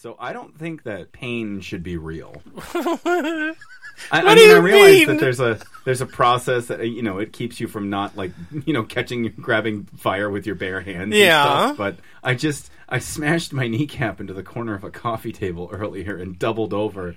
So I don't think that pain should be real. I, What I mean, I realize mean? that there's a there's a process that you know it keeps you from not like you know catching grabbing fire with your bare hands. Yeah. And stuff, but I just I smashed my kneecap into the corner of a coffee table earlier and doubled over.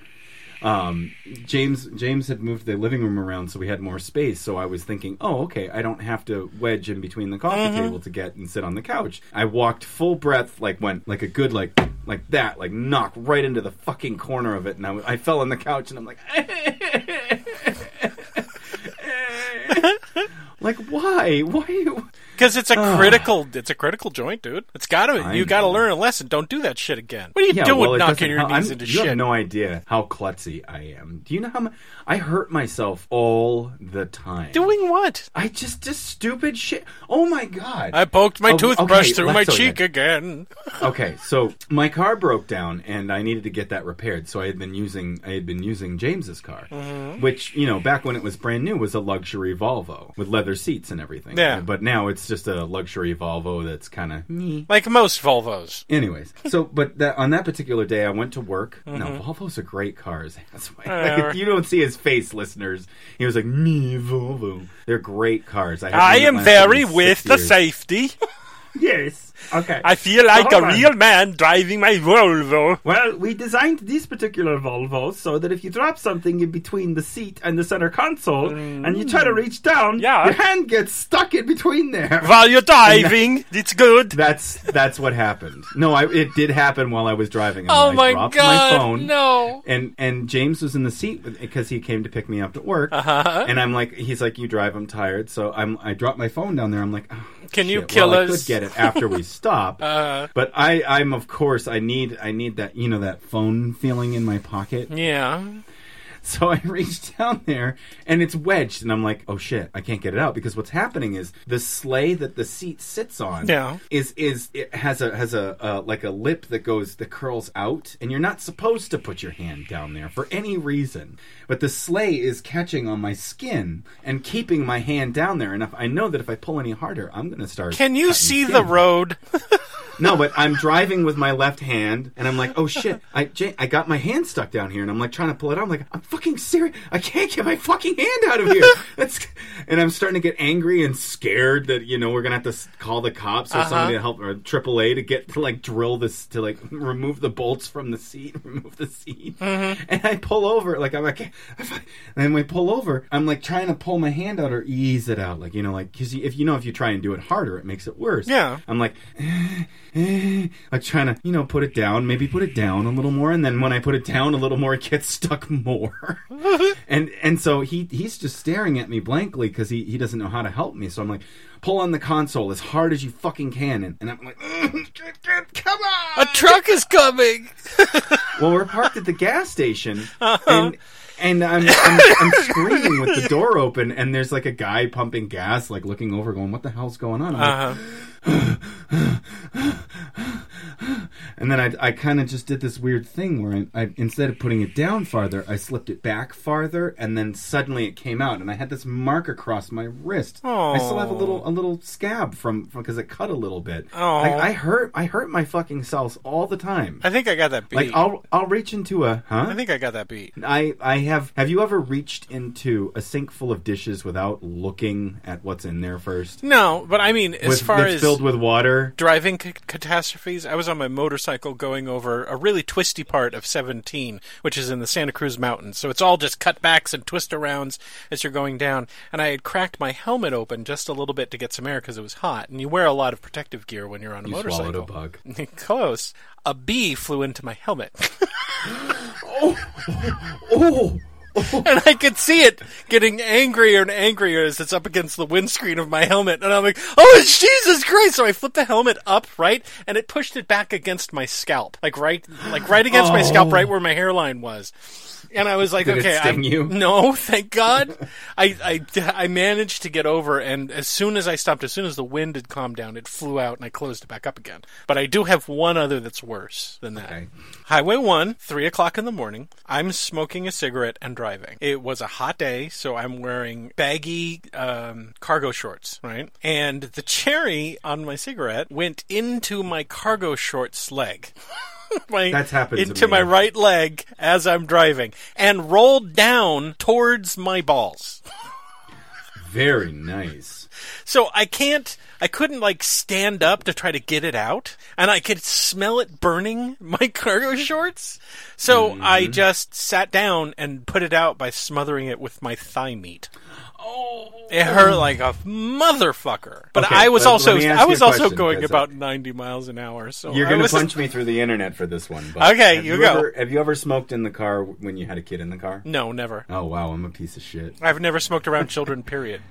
Um, James James had moved the living room around so we had more space. So I was thinking, oh, okay, I don't have to wedge in between the coffee Mm-hmm. table to get and sit on the couch. I walked full breath, like went like a good like like that, like knock right into the fucking corner of it, and I fell on the couch, and I'm like, like why, why? You- Because it's a critical, it's a critical joint, dude. It's got to. I You got to know. learn a lesson. Don't do that shit again. What are you Yeah, doing, well, knocking your knees I'm- into you shit? have no idea how klutzy I am. Do you know how much I hurt myself all the time? Doing what? I just just stupid shit. Oh my god! I poked my Oh, toothbrush okay, through my cheek again. okay, so my car broke down and I needed to get that repaired. So I had been using I had been using James's car, Mm-hmm. which you know back when it was brand new was a luxury Volvo with leather seats and everything. Yeah. But now it's just a luxury Volvo that's kind of Like most Volvos. Anyways, so but that on that particular day, I went to work. Mm-hmm. Volvos are great cars. That's why you don't see his face, listeners. He was like me Volvo. They're great cars. had I am very with six the safety. Yes. Okay. I feel like a on. real man driving my Volvo. Well, we designed these particular Volvos so that if you drop something in between the seat and the center console, and you try to reach down, Yeah. your hand gets stuck in between there. While you're driving, it's good. That's that's what happened. No, I, it did happen while I was driving. Oh I my dropped god, my phone. no. and and James was in the seat because he came to pick me up to work. Uh-huh. And I'm like, he's like, you drive. I'm tired. So I'm I dropped my phone down there. I'm like, oh, Can you shit. kill well, I could get it after we stop. Uh, but I I'm of course I need I need that you know that phone feeling in my pocket. yeah. So I reached down there and it's wedged, and I'm like, oh shit, I can't get it out because what's happening is the sleigh that the seat sits on Yeah. is is it has a has a uh, like a lip that goes that curls out, and you're not supposed to put your hand down there for any reason. But the sleigh is catching on my skin and keeping my hand down there. And if I know that if I pull any harder, I'm going to start. Can you see skin. the road? No, but I'm driving with my left hand, and I'm like, oh shit, I Jay, I got my hand stuck down here, and I'm like trying to pull it out. I'm like, I'm fucking serious. I can't get my fucking hand out of here. That's, and I'm starting to get angry and scared that you know we're gonna have to call the cops or Uh-huh. somebody to help or AAA to get to like drill this to like remove the bolts from the seat, remove the seat, Mm-hmm. and I pull over like I'm like, and when I pull over, I'm like trying to pull my hand out or ease it out, like you know, like because if you know if you try and do it harder, it makes it worse. Yeah. I'm like, like trying to, you know, put it down, maybe put it down a little more, and then when I put it down a little more, it gets stuck more. and and so he he's just staring at me blankly because he he doesn't know how to help me. So I'm like, pull on the console as hard as you fucking can, and, and I'm like, come on. A truck is coming. Well, we're parked at the gas station, uh-huh. and and I'm, I'm I'm screaming with the door open, and there's like a guy pumping gas, like looking over, going, "What the hell's going on?" Uh-huh. And then I, I kind of just did this weird thing where I, I, instead of putting it down farther, I slipped it back farther, and then suddenly it came out, and I had this mark across my wrist. I still have a little a little scab from because it cut a little bit. Aw. Like, I hurt I hurt my fucking cells all the time. I think I got that beat. Like I'll I'll reach into a huh? I think I got that beat. I I have. Have you ever reached into a sink full of dishes without looking at what's in there first? No, but I mean, as With, far as filled with water. driving c- catastrophes, I was on my motorcycle going over a really twisty part of 17, which is in the Santa Cruz Mountains. So it's all just cutbacks and twist arounds as you're going down. And I had cracked my helmet open just a little bit to get some air because it was hot. And you wear a lot of protective gear when you're on a You motorcycle. swallowed a bug. Close. A bee flew into my helmet. Oh, oh. and I could see it getting angrier and angrier as it's up against the windscreen of my helmet. And I'm like, oh, Jesus Christ! So I flipped the helmet up, right, and it pushed it back against my scalp, like right, like right against my scalp, oh. right where my hairline was. And I was like, Did okay, I, you? no, thank God. I, I, I managed to get over, and as soon as I stopped, as soon as the wind had calmed down, it flew out, and I closed it back up again. But I do have one other that's worse than that. Okay. Highway 1, 3 o'clock in the morning. I'm smoking a cigarette and driving. It was a hot day, so I'm wearing baggy um, cargo shorts, right? And the cherry on my cigarette went into my cargo shorts leg. my, That's happened to into me. my right leg as I'm driving and rolled down towards my balls. Very nice. So I can't, I couldn't like stand up to try to get it out, and I could smell it burning my cargo shorts. So Mm-hmm. I just sat down and put it out by smothering it with my thigh meat. Oh. It hurt like a motherfucker. But Okay, I was let- also, let me ask I was also question, going 'cause about 90 miles an hour. So You're going to punch me through the internet for this one. But Okay, have you go. Ever, have you ever smoked in the car when you had a kid in the car? No, never. Oh wow, I'm a piece of shit. I've never smoked around children. Period.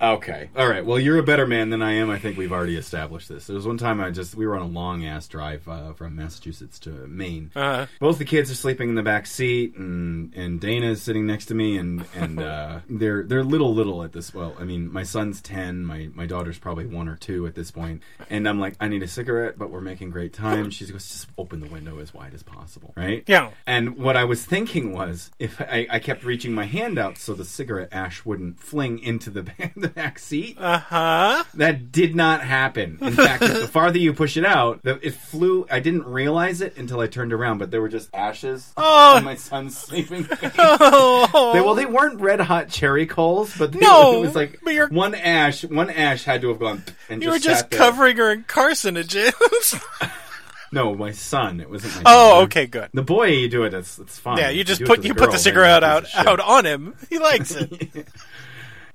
Okay. All right. Well, you're a better man than I am. I think we've already established this. There was one time I just we were on a long ass drive uh, from Massachusetts to Maine. Uh, Both the kids are sleeping in the back seat, and and Dana is sitting next to me, and and uh, they're they're little little at this. Well, I mean, my son's ten, my my daughter's probably one or two at this point. and I'm like, I need a cigarette, but we're making great time. She goes, just open the window as wide as possible, right? yeah. And what I was thinking was, if I, I kept reaching my hand out so the cigarette ash wouldn't fling into the the back seat, Uh huh. that did not happen. In fact, the farther you push it out, the, it flew. I didn't realize it until I turned around, but there were just ashes Oh. on my son's sleeping face. Oh. They, well, they weren't red hot cherry coals, but they, No, it was like one ash. One ash had to have gone. And you were just just sat there. covering her in carcinogens. No, my son. It wasn't my. oh, daughter. okay, good. The boy, you do it. That's that's fine. Yeah, you just it put you the put the cigarette out piece of shit. out on him. He likes it.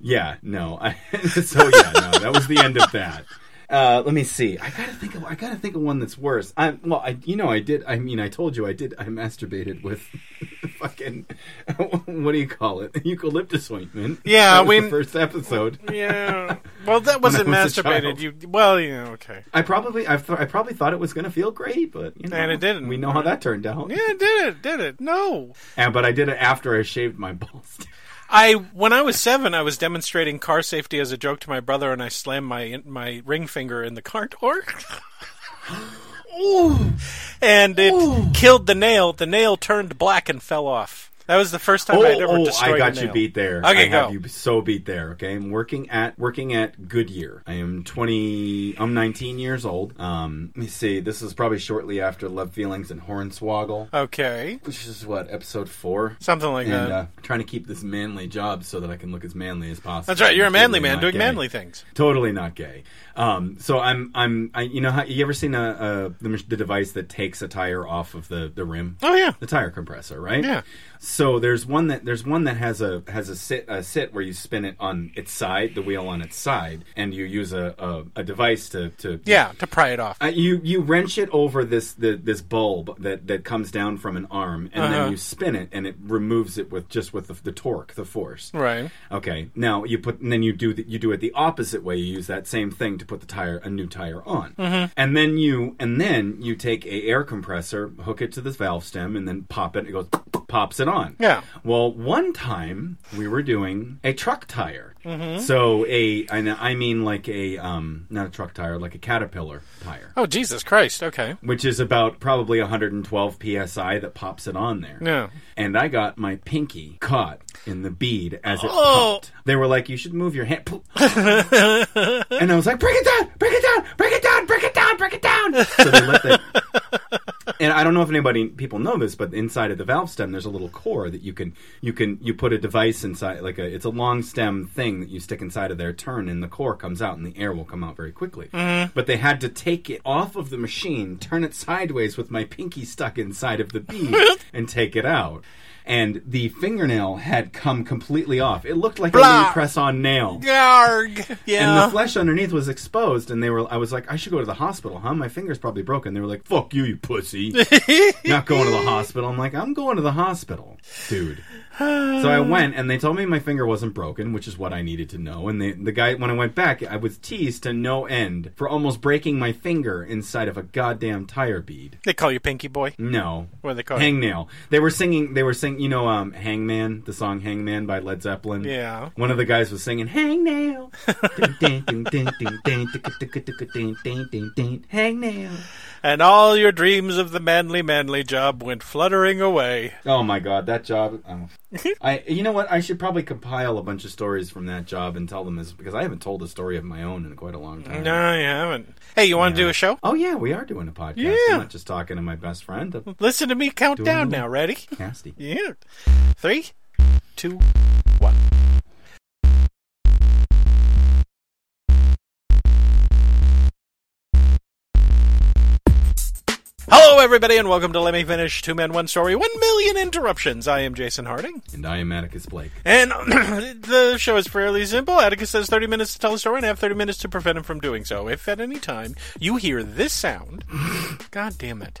Yeah, no. I, so yeah, no. That was the end of that. Uh, let me see. I gotta think of. I gotta think of one that's worse. I well, I you know I did. I mean, I told you I did. I masturbated with fucking what do you call it? Eucalyptus ointment. Yeah, that was we- first episode. yeah. Well, that wasn't was masturbated. You well, yeah, okay. I probably I, th- I probably thought it was gonna feel great, but you know, And it didn't. We know how that turned out. Yeah, it did it? Did it? No. And, but I did it after I shaved my balls. I when I was seven, I was demonstrating car safety as a joke to my brother, and I slammed my my ring finger in the car door. and it killed the nail. The nail turned black and fell off. That was the first time Oh, I'd ever oh, destroyed I got you beat there. Okay, I go. have you so beat there. Okay, I'm working at working at Goodyear. I am 20. I'm 19 years old. Um, let me see. This is probably shortly after Love Feelings and Hornswoggle, Okay, which is what episode four. something like And that. uh, trying to keep this manly job so that I can look as manly as possible. That's right. You're a manly Totally man doing gay. manly things. Totally not gay. Um, so I'm I'm I, you know how you ever seen a, a the, the device that takes a tire off of the the rim? Oh yeah. the tire compressor, right? Yeah. So there's one that there's one that has a has a sit a sit where you spin it on its side, the wheel on its side, and you use a a, a device to to Yeah, to pry it off. Uh, you you wrench it over this the, this bulb that, that comes down from an arm, and Uh-huh. then you spin it, and it removes it with just with the, the torque, the force. right. Okay. Now you put, and then you do the, you do it the opposite way. You use that same thing to put the tire, a new tire on, Mm-hmm. and then you, and then you take a air compressor, hook it to this valve stem, and then pop it. It goes, pops it on. Yeah. Well, one time we were doing a truck tire. Mm-hmm. So a, and I mean like a, um, not a truck tire, like a Caterpillar tire. Oh Jesus Christ. Okay. Which is about probably 112 psi that pops it on there Yeah. and I got my pinky caught in the bead as it Oh. popped. They were like, "You should move your hand," and I was like, "Break it down, Break it down, Break it down, Break it down, Break it down." So they let the. And I don't know if anybody people know this, but inside of the valve stem, there's a little core that you can you can you put a device inside, like a it's a long stem thing that you stick inside of there, turn, and the core comes out, and the air will come out very quickly. Mm-hmm. But they had to take it off of the machine, turn it sideways with my pinky stuck inside of the bead, and take it out. And the fingernail had come completely off. It looked like a Blah. new press-on nail. Yarg. And the flesh underneath was exposed, and they were. I was like, I should go to the hospital, huh? My finger's probably broken. They were like, "Fuck you, you pussy! Not going to the hospital." I'm like, "I'm going to the hospital, dude." So I went, and they told me my finger wasn't broken, which is what I needed to know. And they, the guy, when I went back, I was teased to no end for almost breaking my finger inside of a goddamn tire bead. they call you Pinky Boy. No, What do they call you? Hangnail. They were singing. They were singing. You know, um, Hangman, the song "Hangman" by Led Zeppelin. Yeah. One of the guys was singing "Hangnail." Hangnail. And all your dreams of the manly, manly job went fluttering away. Oh my god, that job. Oh. I, you know what? I should probably compile a bunch of stories from that job and tell them this because I haven't told a story of my own in quite a long time. No, you haven't. Hey, you want to do a show? Oh yeah, we are doing a podcast. Yeah. I'm not just talking to my best friend. I'm Listen to me count down now. Ready? nasty. Yeah. Three, two, Hello, everybody, and welcome to Let Me Finish Two Men, One Story, One Million Interruptions. I am Jason Harding. And I am Atticus Blake. And the show is fairly simple. Atticus has 30 minutes to tell a story, and I have 30 minutes to prevent him from doing so. If at any time you hear this sound, God damn it.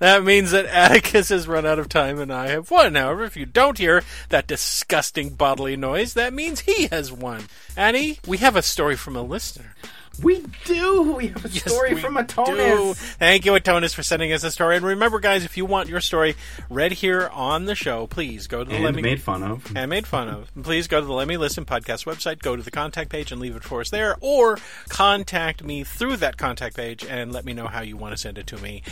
That means that Atticus has run out of time and I have won. However, if you don't hear that disgusting bodily noise, that means he has won. Annie, we have a story from a listener. We do. We have a Yes, story we from do. Atonus. Thank you, Atonus, for sending us a story. And remember, guys, if you want your story read here on the show, please go to the Let And Me made fun of. and made fun of. Please go to the Let Me Listen podcast website, go to the contact page and leave it for us there, or contact me through that contact page and let me know how you want to send it to me.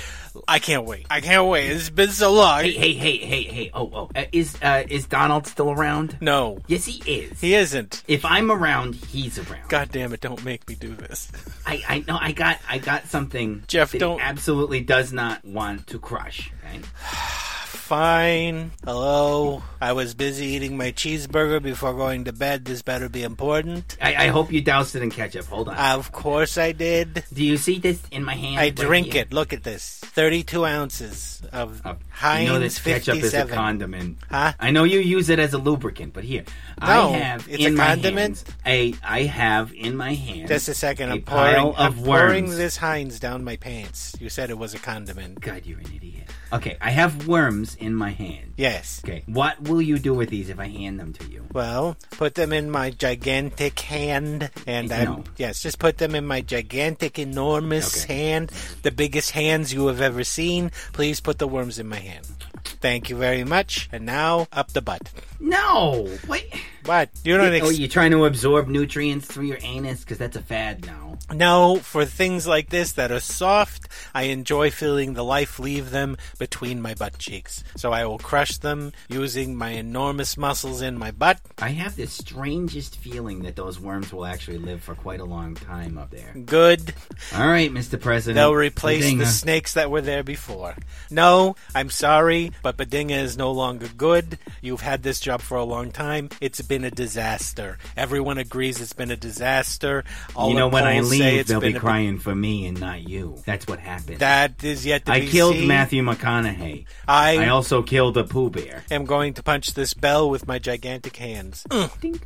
I can't wait. I can't wait. It's been so long. Hey, hey, hey, hey, hey! Oh, oh! Uh, is uh, is Donald still around? No, Yes, he is. he isn't. If I'm around, he's around. God damn it, don't make me do this. I, I know. I got, I got something. Jeff, that don't- Absolutely does not want to crush. Okay? Fine. Hello. I was busy eating my cheeseburger before going to bed. This better be important. I, I hope you doused it in ketchup. Hold on. Of course I did. Do you see this in my hand? I drink it. Look at this. 32 ounces of Uh, Heinz you know this ketchup 57. is a condiment. Huh? I know you use it as a lubricant, but here No, I have it's in a my condiment? hands a. I have in my hand. Just a second. A I'm pouring, pile I'm pouring this Heinz down my pants. You said it was a condiment. God, you're an idiot. Okay, I have worms in my hand. Yes. Okay, what will you do with these if I hand them to you? Well, put them in my gigantic hand, and I'm No. yes, just put them in my gigantic, enormous Okay. hand, the biggest hands you have ever seen. Please put the worms in my hand. Thank you very much. And now up the butt. No, wait. What? You don't. Oh, you're trying to absorb nutrients through your anus because that's a fad now. No, for things like this that are soft, I enjoy feeling the life leave them between my butt cheeks. So I will crush them using my enormous muscles in my butt. I have the strangest feeling that those worms will actually live for quite a long time up there. Good. All right, Mr. President. They'll replace Badinga. the snakes that were there before. No, I'm sorry, but Badinga is no longer good. You've had this job for a long time. It's been a disaster. Everyone agrees it's been a disaster. All You know, when I leave, they'll be crying for me and not you. That's what happened. That is yet to be I killed seen. Matthew McConaughey. I, I also killed a Pooh Bear. I am going to punch this bell with my gigantic hands. Mm. Dink,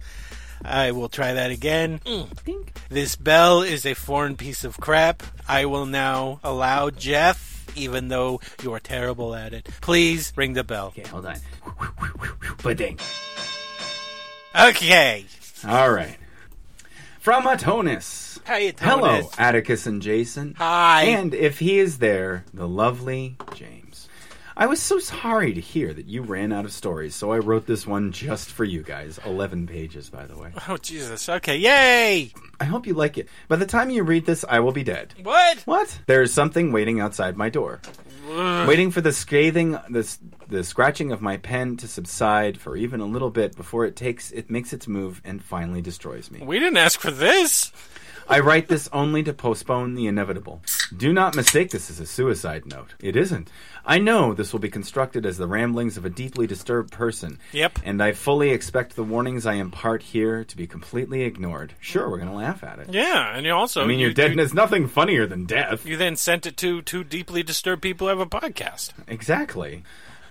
I will try that again. Mm. dink. This bell is a foreign piece of crap. I will now allow Jeff, even though you are terrible at it, please ring the bell. Okay, hold on. Bading. Okay. All right. From Atonus. How you doing? Hello, Atticus and Jason. Hi. And if he is there, the lovely James. I was so sorry to hear that you ran out of stories, so I wrote this one just for you guys. 11 pages, by the way. Oh Jesus. Okay. Yay. I hope you like it. By the time you read this, I will be dead. What? What? There's something waiting outside my door. waiting for the scathing, the, the scratching of my pen to subside for even a little bit before it takes, it makes its move and finally destroys me. We didn't ask for this. I write this only to postpone the inevitable. Do not mistake this as a suicide note. It isn't. I know this will be constructed as the ramblings of a deeply disturbed person. Yep. And I fully expect the warnings I impart here to be completely ignored. Sure, we're going to laugh at it. Yeah, and you also. I mean, you, you're dead, and it's nothing funnier than death. you then sent it to two deeply disturbed people who have a podcast. Exactly.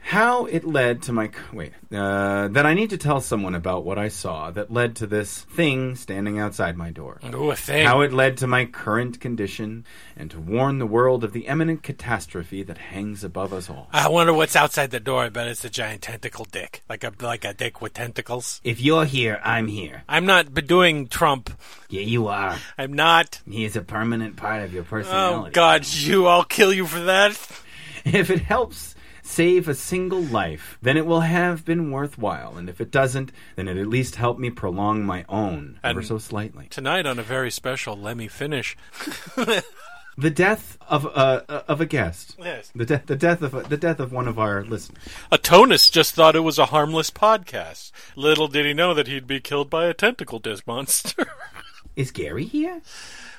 How it led to my wait. Uh, that I need to tell someone about what I saw that led to this thing standing outside my door. Ooh, a thing. How it led to my current condition, and to warn the world of the imminent catastrophe that hangs above us all. I wonder what's outside the door. I bet it's a giant tentacle dick, like a like a dick with tentacles. If you're here, I'm here. I'm not b- doing Trump. Yeah, you are. I'm not. He is a permanent part of your personality. Oh. God, you! I'll kill you for that. If it helps save a single life, then it will have been worthwhile, and if it doesn't, then it at least helped me prolong my own ever so slightly. Tonight on a very special Let Me Finish. The death of a of a guest. Yes. The death the death of a, the death of one of our listeners. Atonus just thought it was a harmless podcast. Little did he know that he'd be killed by a tentacle disc monster. Is Gary here?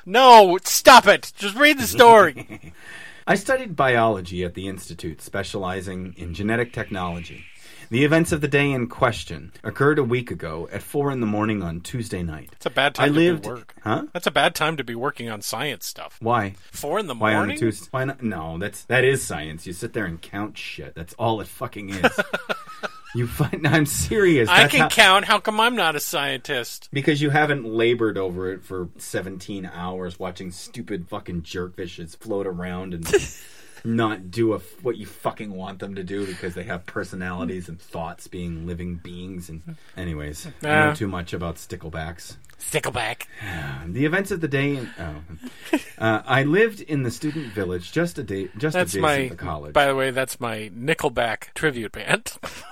no, stop it. Just read the story. I studied biology at the institute, specializing in genetic technology. The events of the day in question occurred a week ago at four in the morning on Tuesday night. It's a bad I time lived, to be work. huh? That's a bad time to be working on science stuff. Why? Four in the Why morning. on a Tuesday? Why not? No, that's that is science. You sit there and count shit. That's all it fucking is. you find. I'm serious. I That's can how- count. How come I'm not a scientist? Because you haven't labored over it for 17 hours watching stupid fucking jerkfishes float around and not do a, what you fucking want them to do because they have personalities and thoughts being living beings. And anyways, I know too much about sticklebacks. Stickleback. The events of the day. In, oh. uh, I lived in the student village just a day, just That's adjacent my. to college. By the way, that's my Nickelback tribute band.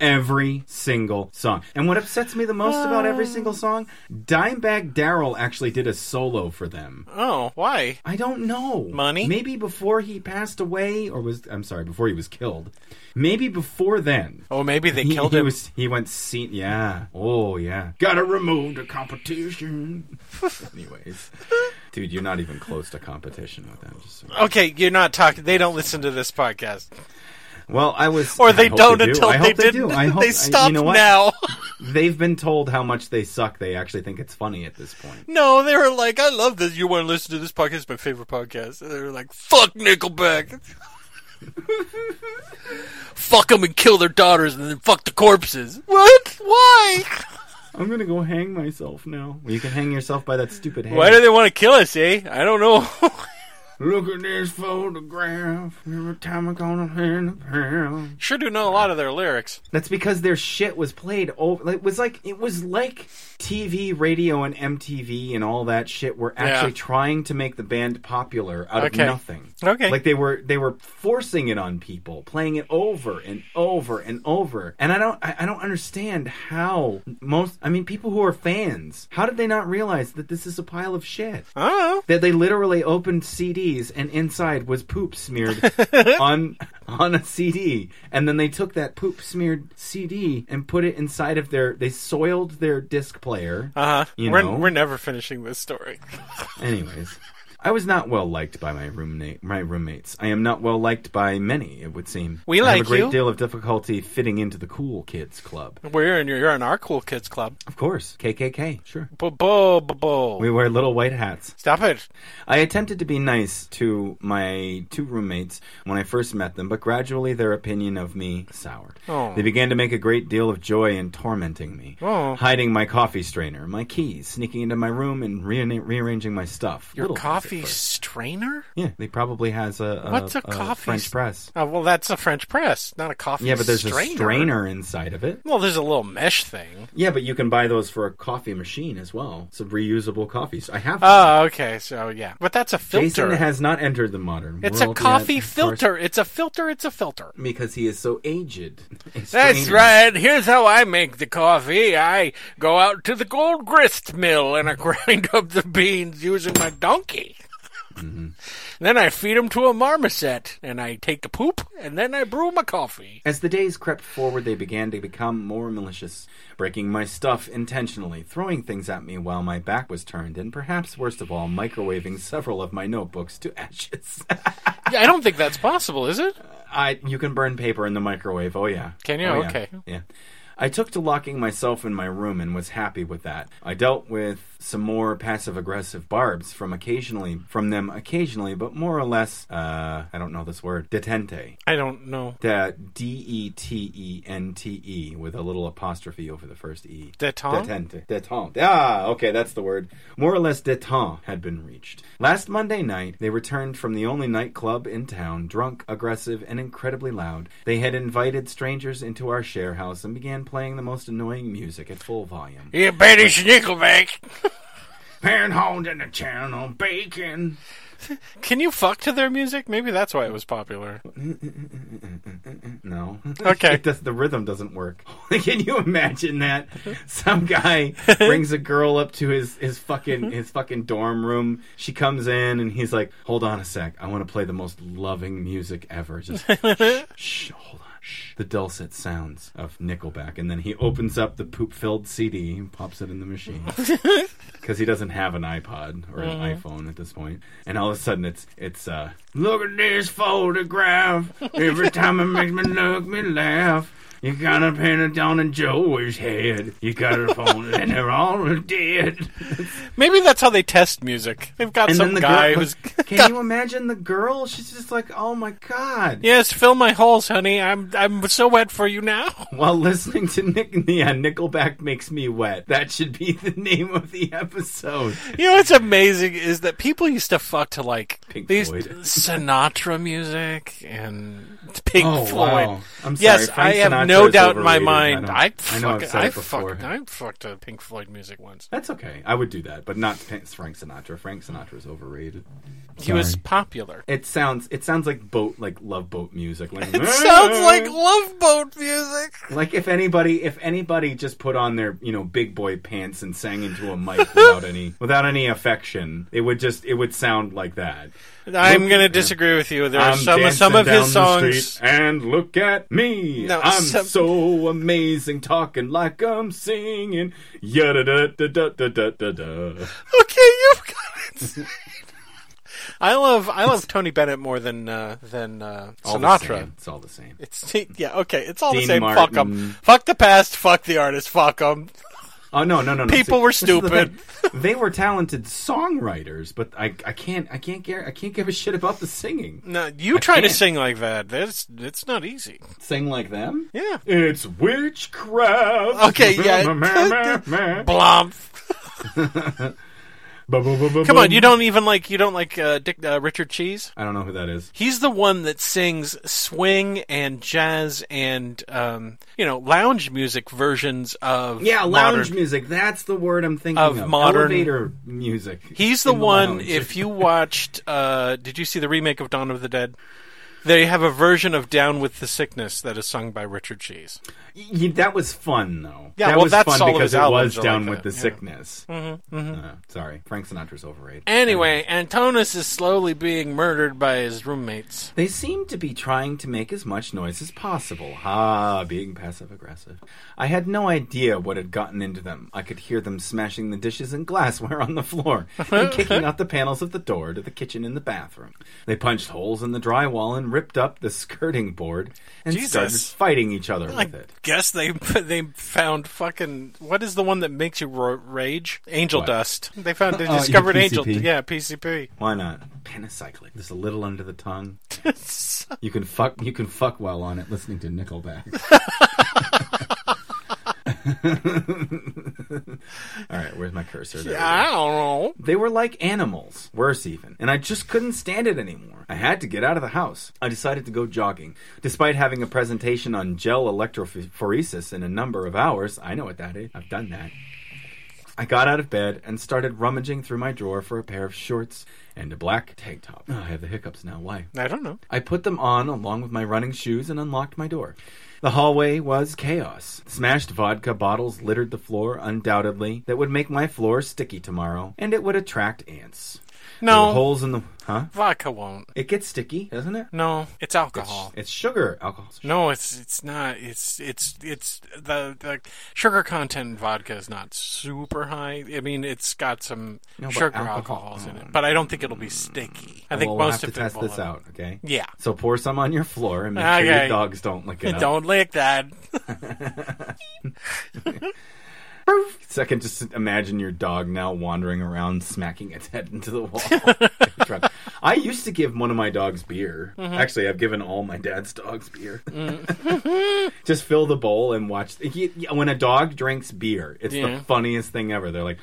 Every single song. And what upsets me the most about every uh. single song, Dimebag Darrell actually did a solo for them. Oh, why? I don't know. Money? Maybe before he passed away, or was I'm sorry, before he was killed. Maybe before then. Oh, maybe they He, killed he him. was he went see yeah. Oh yeah. Gotta remove the competition. Anyways. Dude, you're not even close to competition with them. Just Okay, you're not talking. They don't listen to this podcast, Well, I was or they I don't do. until I they hope they didn't. do. I hope, they I- stopped you know now. They've been told how much they suck. They actually think it's funny at this point. no, they were like, "I love this. You want to listen to this podcast? It's my favorite podcast." And they were like, "Fuck Nickelback." fuck them and kill their daughters, and then fuck the corpses. What? Why? I'm gonna go hang myself now. Well, you can hang yourself by that stupid head. Why do they want to kill us? Eh? I don't know. Look at this photograph. Every time I'm gonna hang the pound. sure do know a lot of their lyrics. That's because their shit was played over. It was like it was like TV, radio, and MTV and all that shit were actually Yeah. trying to make the band popular out Okay. of nothing. Okay. Like they were they were forcing it on people, playing it over and over and over. And I don't I, I don't understand how most I mean people who are fans, how did they not realize that this is a pile of shit? I that they literally opened CDs and inside was poop smeared on on a CD, and then they took that poop smeared CD and put it inside of their. They soiled their disc player. Uh huh. We're know. we're never finishing this story. Anyways. I was not well liked by my roommate, my roommates. I am not well liked by many. It would seem. We I like have a great you. deal of difficulty fitting into the cool kids club. We're in you're in our cool kids club. Of course, KKK, sure. Bo bo bo bo. We wear little white hats. Stop it. I attempted to be nice to my two roommates when I first met them, but gradually their opinion of me soured. Oh. They began to make a great deal of joy in tormenting me, Oh. hiding my coffee strainer, my keys, sneaking into my room, and re- rearranging my stuff. Your Little at coffee strainer? Yeah, they probably has a, a What's a coffee French s- press. Oh, well, that's a French press, not a coffee Yeah, but there's strainer. a strainer inside of it. Well, there's a little mesh thing. Yeah, but you can buy those for a coffee machine as well. It's a reusable coffee. I have. Oh, okay. So yeah, but that's a filter. Jason has not entered the modern it's a coffee yet, filter. It's a filter. It's a filter. because he is so aged. That's right. Here's how I make the coffee. I go out to the gold grist mill and I grind up the beans using my donkey. Mm-hmm. Then I feed them to a marmoset, and I take the poop, and then I brew my coffee. As the days crept forward, they began to become more malicious, breaking my stuff intentionally, throwing things at me while my back was turned, and perhaps worst of all, microwaving several of my notebooks to ashes. Yeah, I don't think that's possible, is it? I you can burn paper in the microwave. Oh yeah. Can you? Oh, yeah. Okay. Yeah. I took to locking myself in my room and was happy with that. I dealt with some more passive aggressive barbs from occasionally from them occasionally, but more or less uh I don't know this word. Detente. I don't know. Da- D E T E N T E with a little apostrophe over the first E. Detente? Detente. Detente. Ah, okay, that's the word. More or less detente had been reached. Last Monday night, they returned from the only nightclub in town, drunk, aggressive, and incredibly loud. They had invited strangers into our share house and began playing the most annoying music at full volume. You better Nickelback. Panhold in the channel, bacon. Can you fuck to their music? Maybe that's why it was popular. No. Okay. It does, the rhythm doesn't work. Can you imagine that? Some guy brings a girl up to his, his fucking his fucking dorm room. She comes in and he's like, "Hold on a sec. I want to play the most loving music ever." Just shh, shh, hold on. The dulcet sounds of Nickelback, and then he opens up the poop-filled CD and pops it in the machine because he doesn't have an iPod or an iPhone at this point. And all of a sudden, it's it's uh, look at this photograph. Every time it makes me look, me laugh. You got a it down in Joey's head. You got a phone, and they're all dead. Maybe that's how they test music. They've got And some the guy girl, who's. can you imagine the girl? She's just like, oh my god. Yes, fill my holes, honey. I'm I'm so wet for you now. While listening to Nick, yeah, Nickelback makes me wet. That should be the name of the episode. You know what's amazing is that people used to fuck to like Pink these Floyd. Sinatra music and Pink Oh, Floyd. wow. I'm sorry, yes, Frank I have Sinatra no doubt in my mind. I I, don't- I know I've said I it before. fucked, I fucked to Pink Floyd music once. That's okay. I would do that, but not Frank Sinatra. Frank Sinatra is overrated. He was popular. It sounds it sounds like boat like love boat music. Like It sounds like Love Boat music. like if anybody if anybody just put on their you know big boy pants and sang into a mic without any without any affection, it would just it would sound like that. I'm going to disagree with you. There are I'm some some of his songs. and look at me. No, I'm some- so amazing, talking like I'm singing. Yada da da da da da da da. Okay, you've got it. I love I love Tony Bennett more than uh, than uh, Sinatra. It's all the same. It's yeah, okay. It's all the Dean same. Fuck 'em. Martin. Fuck the past. Fuck the artist. Fuck them. Oh no no no no! People See, were the stupid. thing. They were talented songwriters, but I I can't I can't care I can't give a shit about the singing. No, you try to can't. sing like that. That's it's not easy. Sing like them? Yeah. It's witchcraft. Okay, yeah. Blomp. Come on, you don't even like you don't like uh, Dick uh, Richard Cheese. I don't know who that is. He's the one that sings swing and jazz and um, you know lounge music versions of Yeah, lounge modern- music. That's the word I'm thinking Of of. modern- elevator music. He's the one. if you watched, uh, did you see the remake of Dawn of the Dead? They have a version of Down with the Sickness that is sung by Richard Cheese. Y- that was fun though. Yeah, that well, was that's fun because it was down like with the yeah. sickness. Uh, sorry, Frank Sinatra's overrated. Anyway, Antonis is slowly being murdered by his roommates. They seem to be trying to make as much noise as possible. Ah, being passive aggressive. I had no idea what had gotten into them. I could hear them smashing the dishes and glassware on the floor and kicking out the panels of the door to the kitchen and the bathroom. They punched holes in the drywall and ripped up the skirting board and Jesus. started fighting each other I with it. guess they they found fucking what is the one that makes you ro- rage? Angel What? dust. They found they Oh, yeah, discovered angel. PCP. Yeah, PCP. Why not? Panacyclic. Just a little under the tongue. You can fuck. You can fuck well on it listening to Nickelback. All right, where's my cursor? There. I don't know. They were like animals, worse even, and I just couldn't stand it anymore. I had to get out of the house. I decided to go jogging. Despite having a presentation on gel electrophoresis in a number of hours, I know what that is. I've done that. I got out of bed and started rummaging through my drawer for a pair of shorts and a black tank top. Oh, I have the hiccups now. Why? I don't know. I put them on along with my running shoes and unlocked my door. The hallway was chaos. Smashed vodka bottles littered the floor, undoubtedly, that would make my floor sticky tomorrow, and it would attract ants. No, holes in the huh? vodka won't. It gets sticky, doesn't it? No, it's alcohol. It's sugar. Alcohol. No, it's it's not. It's it's it's the the sugar content in vodka is not super high. I mean, it's got some No, sugar alcohol- alcohols in it, but I don't think it'll be mm. sticky. I think well, we'll most have of to it test will this out. Okay. Yeah. So pour some on your floor and make sure your dogs don't lick it up. Don't lick that. Can just imagine your dog now wandering around, smacking its head into the wall. I used to give one of my dogs beer. Mm-hmm. Actually, I've given all my dad's dogs beer. Mm. just fill the bowl and watch. he- when a dog drinks beer, it's Yeah. the funniest thing ever. They're like,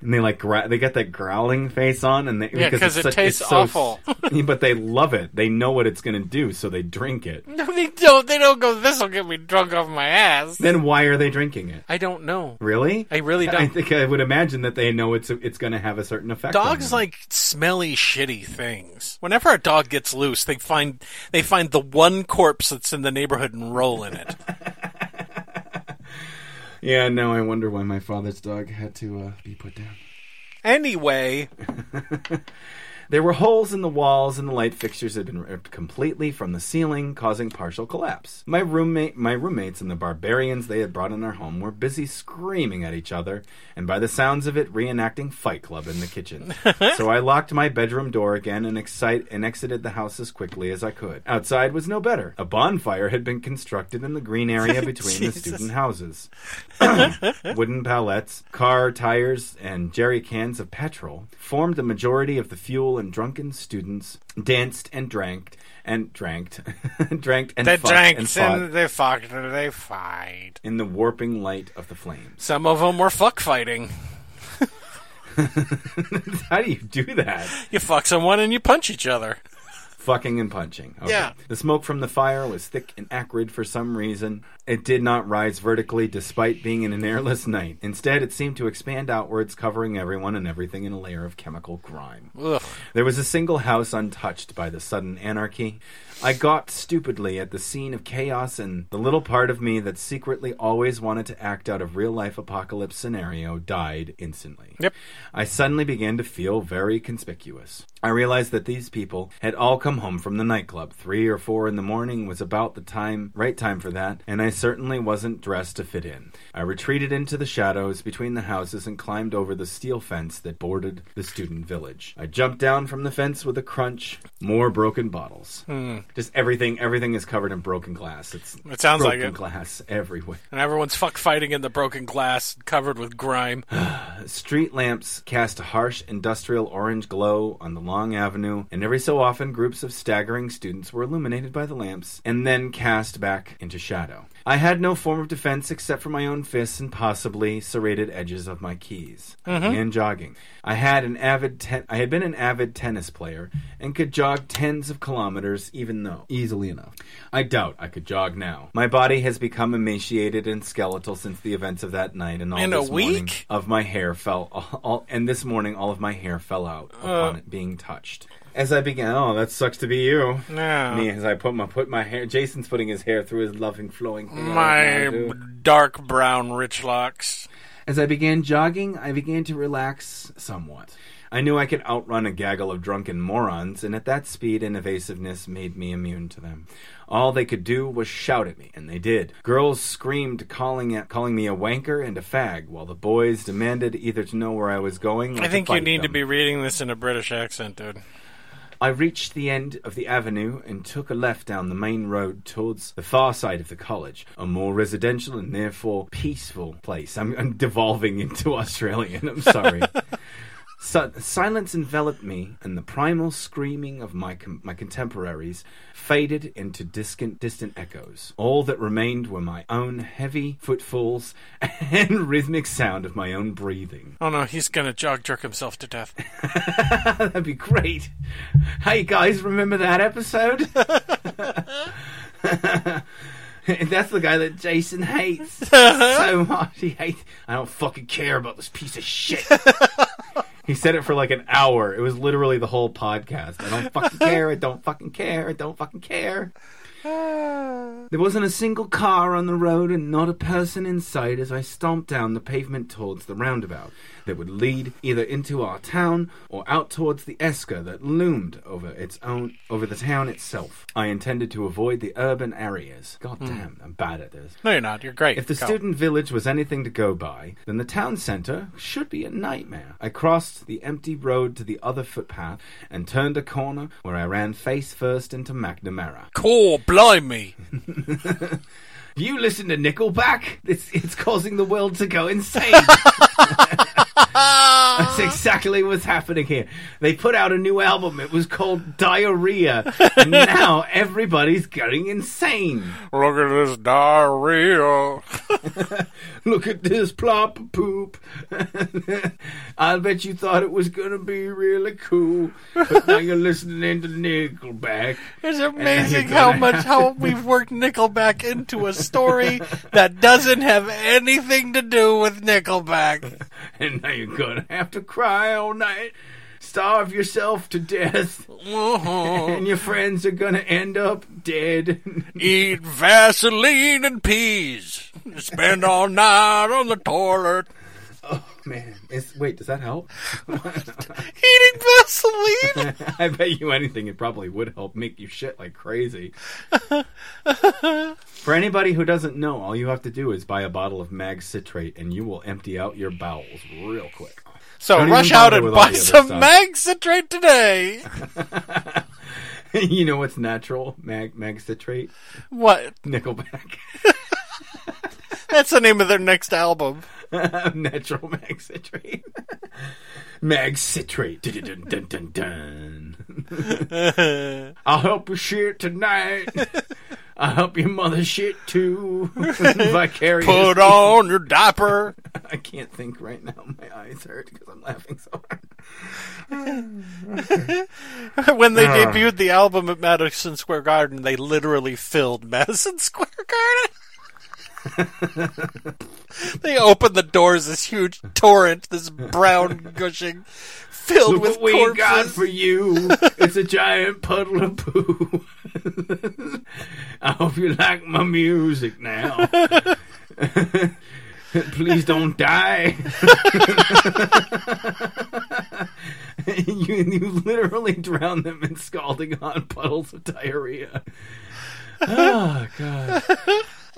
and they like gra- they get that growling face on, and they Yeah, because it such- tastes it's so awful. but they love it. They know what it's going to do, so they drink it. No, they don't. They don't go. This will get me drunk off my ass. Then why are they drinking it? I don't know. Really? I really don't. I think I would imagine that they know it's it's going to have a certain effect. Dogs like smelly, shitty things. Whenever a dog gets loose, they find they find the one corpse that's in the neighborhood and roll in it. Yeah, no, I wonder why my father's dog had to uh, be put down. Anyway, There were holes in the walls, and the light fixtures had been ripped completely from the ceiling, causing partial collapse. My roommate, my roommates, and the barbarians they had brought in our home were busy screaming at each other, and by the sounds of it, reenacting Fight Club in the kitchen. so I locked my bedroom door again and excite and exited the house as quickly as I could. Outside was no better. A bonfire had been constructed in the green area between the student houses. Wooden pallets, car tires, and jerry cans of petrol formed the majority of the fuel, and drunken students danced and drank and drank, drank and they fucked drank and fought and they fucked and they fight. in the warping light of the flames. Some of them were fuck fighting. How do you do that? You fuck someone and you punch each other. Fucking and punching. Okay. Yeah. The smoke from the fire was thick and acrid for some reason. It did not rise vertically despite being in an airless night. Instead, it seemed to expand outwards, covering everyone and everything in a layer of chemical grime. Ugh. There was a single house untouched by the sudden anarchy. I got stupidly at the scene of chaos, and the little part of me that secretly always wanted to act out of real life apocalypse scenario died instantly. Yep. I suddenly began to feel very conspicuous. I realized that these people had all come home from the nightclub. Three or four in the morning was about the time, right time for that, and I certainly wasn't dressed to fit in. I retreated into the shadows between the houses and climbed over the steel fence that bordered the student village. I jumped down from the fence with a crunch. More broken bottles. Hmm. Just everything. Everything is covered in broken glass. It's It sounds like broken it. glass everywhere. And everyone's fuck fighting in the broken glass covered with grime. Street lamps cast a harsh industrial orange glow on the long avenue, and every so often groups of staggering students were illuminated by the lamps and then cast back into shadow. I had no form of defense except for my own fists and possibly serrated edges of my keys. Mm-hmm. I began jogging. I had an avid ten- I had been an avid tennis player and could jog tens of kilometers even though easily enough. I doubt I could jog now. My body has become emaciated and skeletal since the events of that night and all In a this morning week? of my hair fell all, all- and this morning all of my hair fell out uh. upon it being touched. As I began, oh, that sucks to be you. No. Me, as I put my put my hair. Jason's putting his hair through his loving flowing. hair My right now, too. dark brown rich locks. As I began jogging, I began to relax somewhat. I knew I could outrun a gaggle of drunken morons, and at that speed and evasiveness made me immune to them. All they could do was shout at me, and they did. Girls screamed, calling at, calling me a wanker and a fag, while the boys demanded either to know where I was going. Or I think you need to be reading this in a British accent, dude. I reached the end of the avenue and took a left down the main road towards the far side of the college, a more residential and therefore peaceful place. I'm, I'm devolving into Australian. I'm sorry. So, silence enveloped me, and the primal screaming of my com- my contemporaries faded into distant distant echoes. All that remained were my own heavy footfalls and rhythmic sound of my own breathing. Oh no, he's gonna jog jerk himself to death. That'd be great. Hey guys, remember that episode? That's the guy that Jason hates so much. He hates. I don't fucking care about this piece of shit. He said it for like an hour. It was literally the whole podcast. I don't fucking care. I don't fucking care. I don't fucking care. There wasn't a single car on the road and not a person in sight as I stomped down the pavement towards the roundabout that would lead either into our town or out towards the Esker that loomed over its own over the town itself. I intended to avoid the urban areas. God hmm. damn, I'm bad at this. No, you're not. You're great. If the Go. student village was anything to go by, then the town center should be a nightmare. I crossed the empty road to the other footpath and turned a corner where I ran face first into McNamara. Core, blimey. You listen to Nickelback? It's, it's causing the world to go insane. That's exactly what's happening here. They put out a new album. It was called Diarrhea. And now everybody's going insane. Look at this diarrhea. Look at this plop poop. I bet you thought it was going to be really cool. But now you're listening to Nickelback. It's amazing how have much how we've worked Nickelback into a story that doesn't have anything to do with Nickelback. And now you're to have to cry all night. Starve yourself to death. Uh-huh. And your friends are going to end up dead. Eat Vaseline and peas. Spend all night on the toilet Oh man, is, wait, does that help? eating Vaseline. I bet you anything it probably would help make you shit like crazy. For anybody who doesn't know, all you have to do is buy a bottle of mag citrate and you will empty out your bowels real quick. So Don't rush out and buy some mag citrate today. you know what's natural? Mag mag citrate? What? Nickelback. That's the name of their next album. natural mag citrate. mag citrate. Dun, dun, dun, dun. I'll help you shit tonight. I'll help your mother shit too. Vicarious. Put on your diaper. I can't think right now. My eyes hurt because I'm laughing so hard. when they Ah. debuted the album at Madison Square Garden, they literally filled Madison Square Garden. they open the doors, this huge torrent, this brown gushing, filled Look with what we corpses. got for you. It's a giant puddle of poo. I hope you like my music now. Please don't die. you, you literally drown them in scalding hot puddles of diarrhea. Oh god.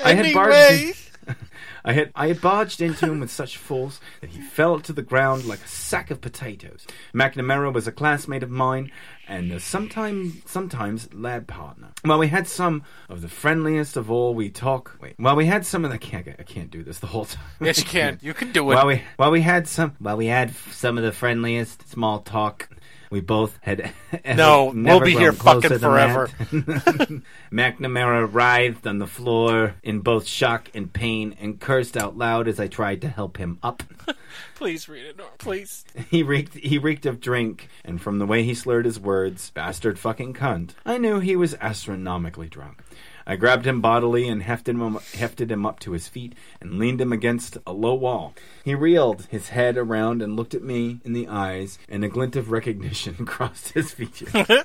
I had barged anyway, I had I had barged into him with such force that he fell to the ground like a sack of potatoes. McNamara was a classmate of mine and a sometime sometimes lab partner. While we had some of the friendliest of all, we talk. Wait, while we had some of the I can't, I can't do this the whole time. yes, you can. You can do it. While we while we had some while we had some of the friendliest small talk, we both had No, we'll be here fucking forever. McNamara writhed on the floor in both shock and pain and cursed out loud as I tried to help him up. Please read it, Nora, please. He reeked he reeked of drink, and from the way he slurred his words, bastard fucking cunt, I knew he was astronomically drunk. I grabbed him bodily and hefted him, hefted him up to his feet and leaned him against a low wall. He reeled his head around and looked at me in the eyes, and a glint of recognition crossed his features.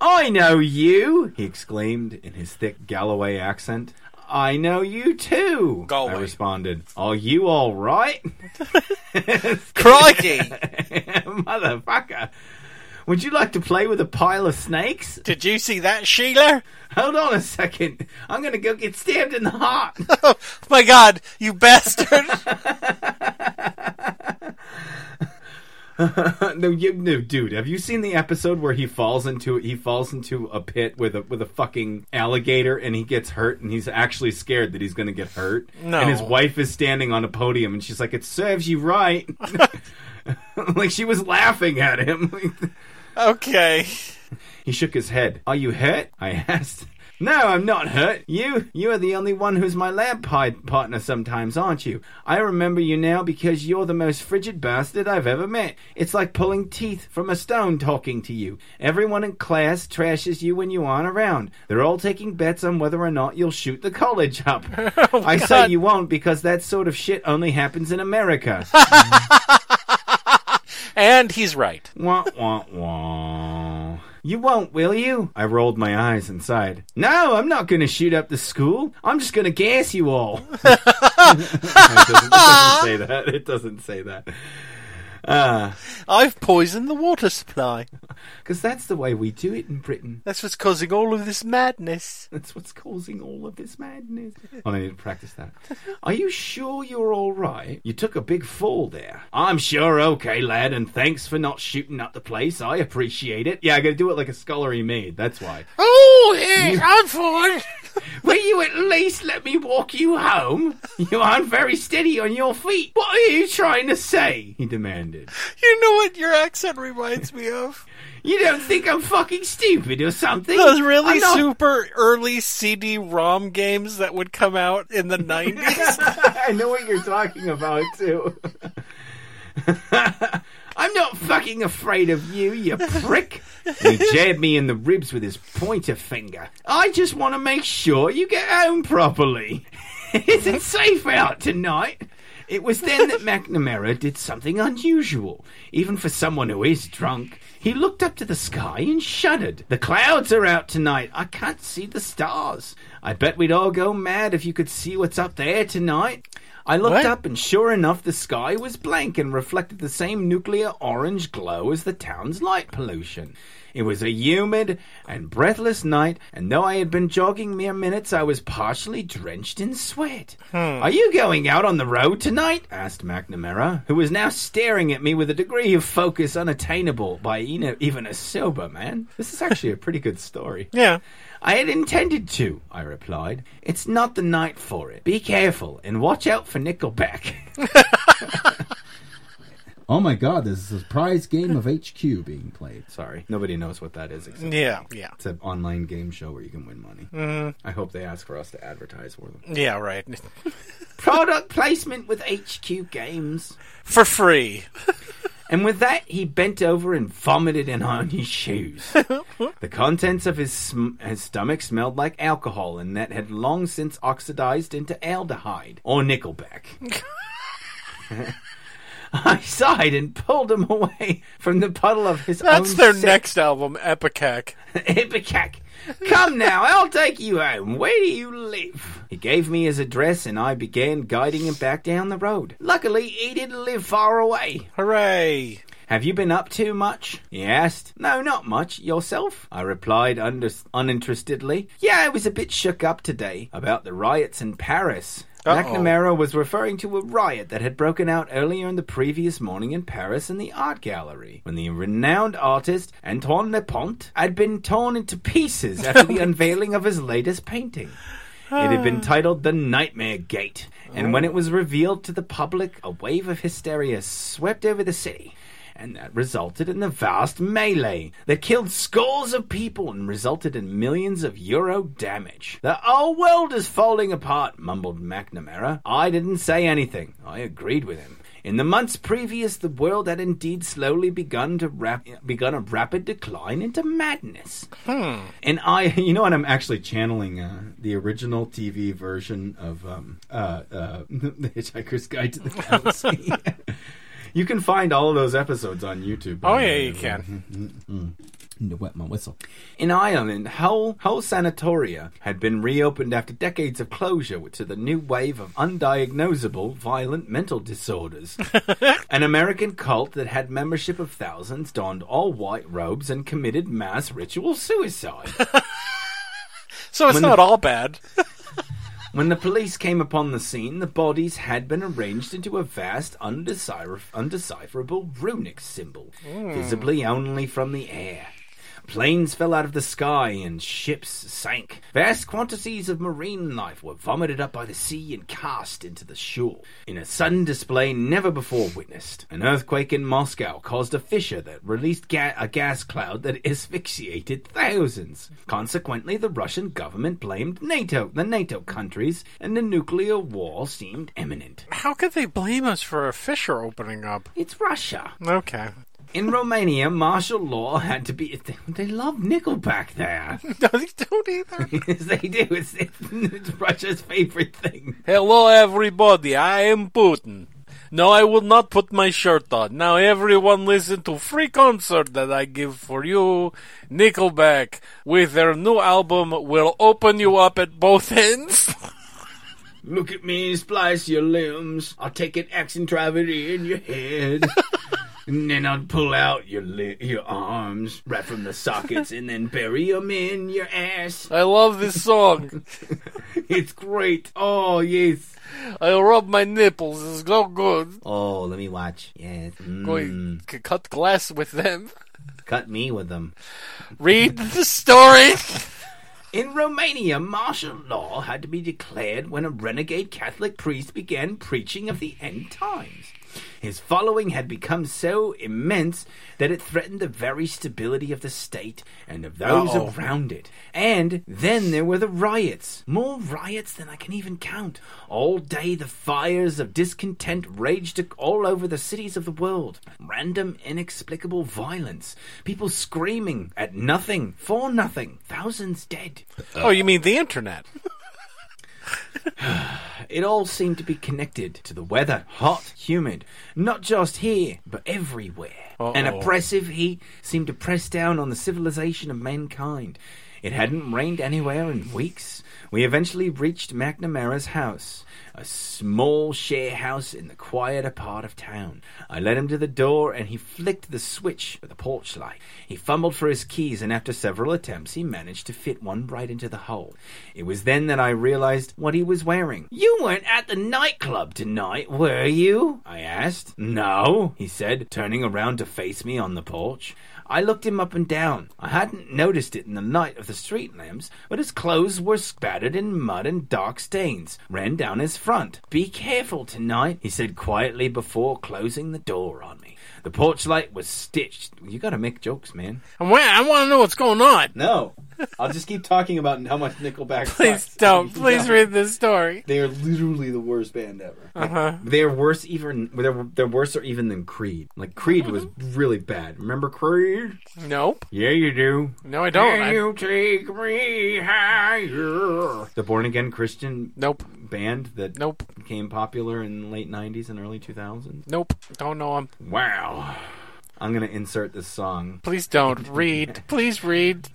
I know you! he exclaimed in his thick Galloway accent. I know you too! Galway. I responded. Are you all right? Crikey! Motherfucker. Would you like to play with a pile of snakes? Did you see that, Sheila? Hold on a second. I'm gonna go get stabbed in the heart. Oh my god, you bastard! no, you, no, dude. Have you seen the episode where he falls into he falls into a pit with a with a fucking alligator and he gets hurt and he's actually scared that he's gonna get hurt. No. And his wife is standing on a podium and she's like, "It serves you right." like she was laughing at him. Okay. He shook his head. Are you hurt? I asked. No, I'm not hurt. You, you are the only one who's my lab partner sometimes, aren't you? I remember you now because you're the most frigid bastard I've ever met. It's like pulling teeth from a stone talking to you. Everyone in class trashes you when you aren't around. They're all taking bets on whether or not you'll shoot the college up. Oh, I say you won't because that sort of shit only happens in America. And he's right. wah, wah, wah. You won't, will you? I rolled my eyes and sighed. No, I'm not going to shoot up the school. I'm just going to gas you all. it, doesn't, it doesn't say that. It doesn't say that. Uh, I've poisoned the water supply. Because that's the way we do it in Britain. That's what's causing all of this madness. That's what's causing all of this madness. Oh, I need to practice that. Are you sure you're all right? You took a big fall there. I'm sure okay, lad, and thanks for not shooting up the place. I appreciate it. Yeah, I gotta do it like a scullery maid, that's why. Oh, yes, I'm fine. Will you at least let me walk you home? You aren't very steady on your feet. What are you trying to say? He demanded. You know what your accent reminds me of? You don't think I'm fucking stupid or something? Those really not- super early CD-ROM games that would come out in the 90s. I know what you're talking about too. I'm not fucking afraid of you, you prick. he jabbed me in the ribs with his pointer finger. I just want to make sure you get home properly. Is it safe out tonight? It was then that McNamara did something unusual, even for someone who is drunk. He looked up to the sky and shuddered. The clouds are out tonight. I can't see the stars. I bet we'd all go mad if you could see what's up there tonight. I looked What? up, and sure enough, the sky was blank and reflected the same nuclear orange glow as the town's light pollution. It was a humid and breathless night, and though I had been jogging mere minutes, I was partially drenched in sweat. Hmm. Are you going out on the road tonight? asked McNamara, who was now staring at me with a degree of focus unattainable by even even a sober man. This is actually a pretty good story. yeah. I had intended to, I replied. It's not the night for it. Be careful and watch out for Nickelback. Oh my god, there's a surprise game of HQ being played. Sorry, nobody knows what that is. Except Yeah, yeah. It's an online game show where you can win money. Mm-hmm. I hope they ask for us to advertise for them. Yeah, right. Product placement with HQ Games. For free. And with that, he bent over and vomited in on his shoes. the contents of his, sm- his stomach smelled like alcohol, and that had long since oxidized into aldehyde or nickelback. I sighed and pulled him away from the puddle of his That's their sick- next album, Epicac. Ipecac. Come now, I'll take you home. Where do you live? He gave me his address and I began guiding him back down the road. Luckily, he didn't live far away. Hooray. Have you been up to much? He asked. No, not much. Yourself? I replied under- uninterestedly. Yeah, I was a bit shook up today about the riots in Paris. Uh-oh. McNamara was referring to a riot that had broken out earlier in the previous morning in Paris in the art gallery, when the renowned artist Antoine Lepont had been torn into pieces after the unveiling of his latest painting. It had been titled The Nightmare Gate, and when it oh. was revealed to the public, a wave of hysteria swept over the city. And that resulted in the vast melee that killed scores of people and resulted in millions of euro damage. The whole world is falling apart, mumbled McNamara. I didn't say anything. I agreed with him. In the months previous, the world had indeed slowly begun to rap- begun a rapid decline into madness. And I, you know what? I'm actually channeling uh, the original TV version of um, uh, uh, The Hitchhiker's Guide to the Galaxy. you can find all of those episodes on YouTube. Oh, yeah, you can. Mm-hmm. Mm-hmm. Mm-hmm. Need to wet my whistle. In Ireland, whole, whole sanatoria had been reopened after decades of closure to the new wave of undiagnosable violent mental disorders. An American cult that had membership of thousands donned all white robes and committed mass ritual suicide. So it's When not the- all bad. When the police came upon the scene, the bodies had been arranged into a vast, undecipher- undecipherable runic symbol, hmm. visibly only from the air. Planes fell out of the sky and ships sank. Vast quantities of marine life were vomited up by the sea and cast into the shore. In a sudden display never before witnessed, an earthquake in Moscow caused a fissure that released ga- a gas cloud that asphyxiated thousands. Consequently, the Russian government blamed NATO, the NATO countries, and the nuclear war seemed imminent. How could they blame us for a fissure opening up? It's Russia. Okay. In Romania, martial law had to be. They, they love Nickelback there. No, they don't either. yes, they do. It's, it's Russia's favorite thing. Hello, everybody. I am Putin. No, I will not put my shirt on. Now everyone listen to free concert that I give for you. Nickelback with their new album will open you up at both ends. Look at me, splice your limbs. I'll take an axe and drive it in your head. And then I'd pull out your li- your arms right from the sockets and then bury them in your ass. I love this song. It's great. Oh, yes. I'll rub my nipples. It's so good. Oh, let me watch. Yes. Going Mm. to cut glass with them. Cut me with them. Read the story. In Romania, martial law had to be declared when a renegade Catholic priest began preaching of the end times. His following had become so immense that it threatened the very stability of the state and of those Uh-oh. around it. And then there were the riots. More riots than I can even count. All day the fires of discontent raged all over the cities of the world. Random, inexplicable violence. People screaming at nothing, for nothing. Thousands dead. Oh, you mean the internet? It all seemed to be connected to the weather. Hot, humid. Not just here, but everywhere. An Uh-oh. oppressive heat seemed to press down on the civilization of mankind. It hadn't rained anywhere in weeks. We eventually reached McNamara's house, a small share house in the quieter part of town. I led him to the door and he flicked the switch of the porch light. He fumbled for his keys and after several attempts he managed to fit one right into the hole. It was then that I realized what he was wearing. You weren't at the nightclub tonight, were you? I asked. No, he said, turning around to face me on the porch. I looked him up and down. I hadn't noticed it in the light of the street lamps, but his clothes were spattered in mud and dark stains ran down his front. Be careful tonight, he said quietly before closing the door on me. The porch light was stitched. You gotta make jokes, man. I want, I want to know what's going on. No. I'll just keep talking about how much Nickelback Please sucks. don't. Please read this story. They are literally the worst band ever. Uh huh. They're worse even they're, they're worse or even than Creed. Like Creed was really bad. Remember Creed? Nope. Yeah, you do. No, I don't. Can I- you take me higher? The born again Christian Nope. band that Nope. became popular in the late '90s and early 2000s. Nope. Don't know them. Wow. I'm gonna insert this song. Please don't read. Please read.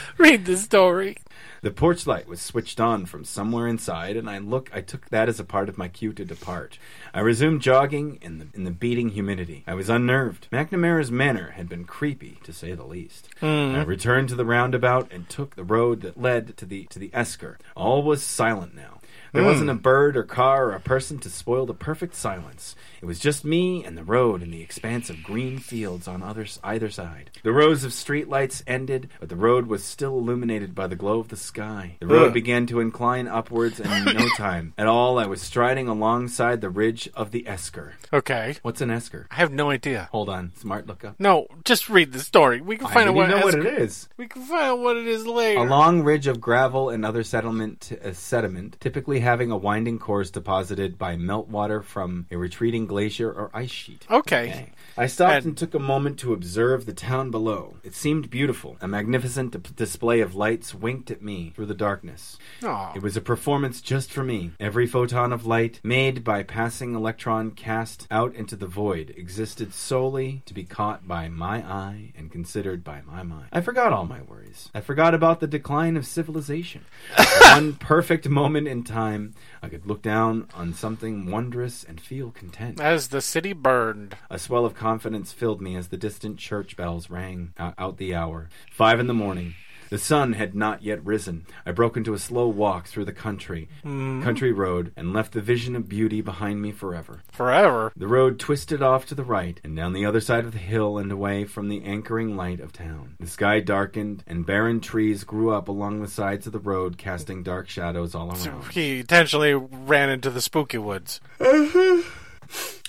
Read the story. The porch light was switched on from somewhere inside, and I look. I took that as a part of my cue to depart. I resumed jogging in the in the beating humidity. I was unnerved. McNamara's manner had been creepy, to say the least. Hmm. I returned to the roundabout and took the road that led to the to the Esker. All was silent now. There wasn't a bird or car or a person to spoil the perfect silence. It was just me and the road and the expanse of green fields on other, either side. The rows of street lights ended, but the road was still illuminated by the glow of the sky. The road Ugh. began to incline upwards, and in no time at all, I was striding alongside the ridge of the Esker. Okay. What's an Esker? I have no idea. Hold on, smart look up. No, just read the story. We can I find out what, know what it is. We can find out what it is later. A long ridge of gravel and other settlement uh, sediment, typically having a winding course deposited by meltwater from a retreating glacier or ice sheet. Okay. I stopped And- and, took a moment to observe the town below. It seemed beautiful. A magnificent d- display of lights winked at me through the darkness. Aw. It was a performance just for me. Every photon of light made by passing electron cast out into the void existed solely to be caught by my eye and considered by my mind. I forgot all my worries. I forgot about the decline of civilization. One perfect moment in time, I could look down on something wondrous and feel content. As the city burned. A swell of confidence filled me as the distant church bells rang out, out the hour. Five in the morning. The sun had not yet risen. I broke into a slow walk through the country, mm-hmm. country road, and left the vision of beauty behind me forever. Forever. The road twisted off to the right and down the other side of the hill and away from the anchoring light of town. The sky darkened, and barren trees grew up along the sides of the road, casting dark shadows all around. He intentionally ran into the spooky woods.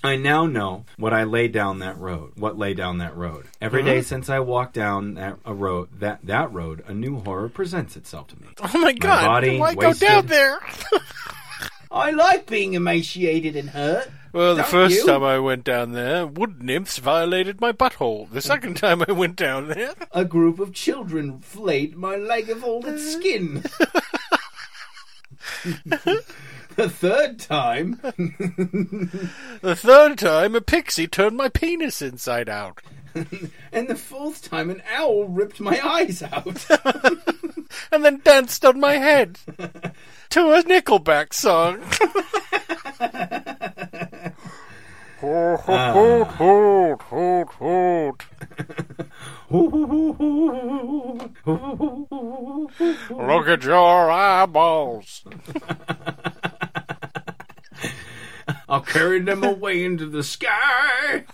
I now know what I lay down that road. What lay down that road? Every day mm-hmm. since I walked down that a road, that that road, a new horror presents itself to me. Oh my god. body Why go down there? I like being emaciated and hurt. Well, the Don't first you? time I went down there, wood nymphs violated my butthole. The mm. second time I went down there, A group of children flayed my leg of all its skin. The third time, The third time, a pixie turned my penis inside out. and the fourth time, an owl ripped my eyes out. And then danced on my head. to a Nickelback song. Hoot, hoot, hoot, hoot, hoot. Look at your eyeballs. I'll carry them away into the sky.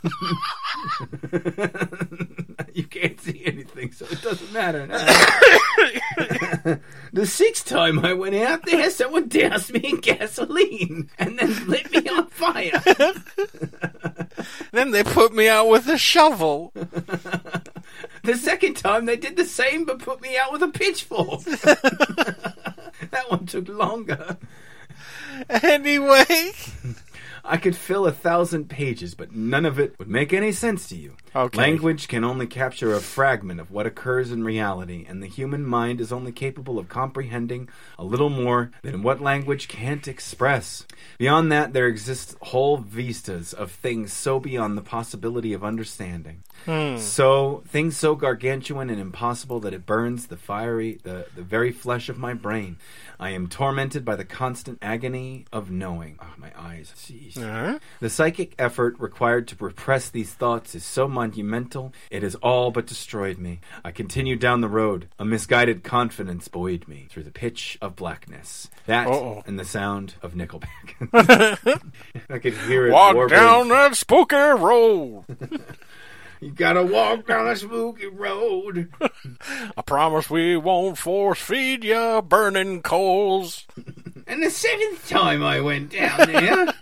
you can't see anything, so it doesn't matter the sixth time I went out there, someone doused me in gasoline and then lit me on fire. Then they put me out with a shovel. The second time they did the same but put me out with a pitchfork. that one took longer. Anyway. I could fill a thousand pages, but none of it would make any sense to you. Okay. Language can only capture a fragment of what occurs in reality, and the human mind is only capable of comprehending a little more than what language can't express. Beyond that, there exist whole vistas of things so beyond the possibility of understanding. Hmm. So things so gargantuan and impossible that it burns the fiery, the, the very flesh of my brain. I am tormented by the constant agony of knowing. Oh, my eyes. Jeez. Huh? The psychic effort required to repress these thoughts is so monumental, it has all but destroyed me. I continued down the road. A misguided confidence buoyed me through the pitch of blackness. That Uh-oh. and the sound of Nickelback. I could hear it. Walk warbling. down that spooky road. You gotta walk down that spooky road. I promise we won't force feed ya burning coals. And the seventh time I went down there.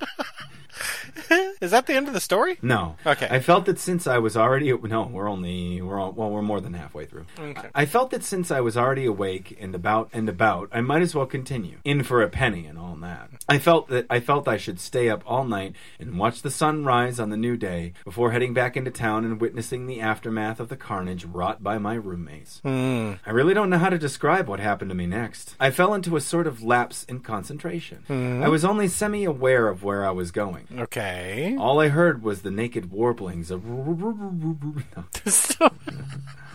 Is that the end of the story? No. Okay. I felt that since I was already no, we're only we're all, well, we're more than halfway through. Okay. I felt that since I was already awake and about and about, I might as well continue. In for a penny and all that. I felt that I felt I should stay up all night and watch the sun rise on the new day before heading back into town and witnessing the aftermath of the carnage wrought by my roommates. Hmm. I really don't know how to describe what happened to me next. I fell into a sort of lapse in concentration. I was only semi aware of where I was going. Okay. All I heard was the naked warblings of.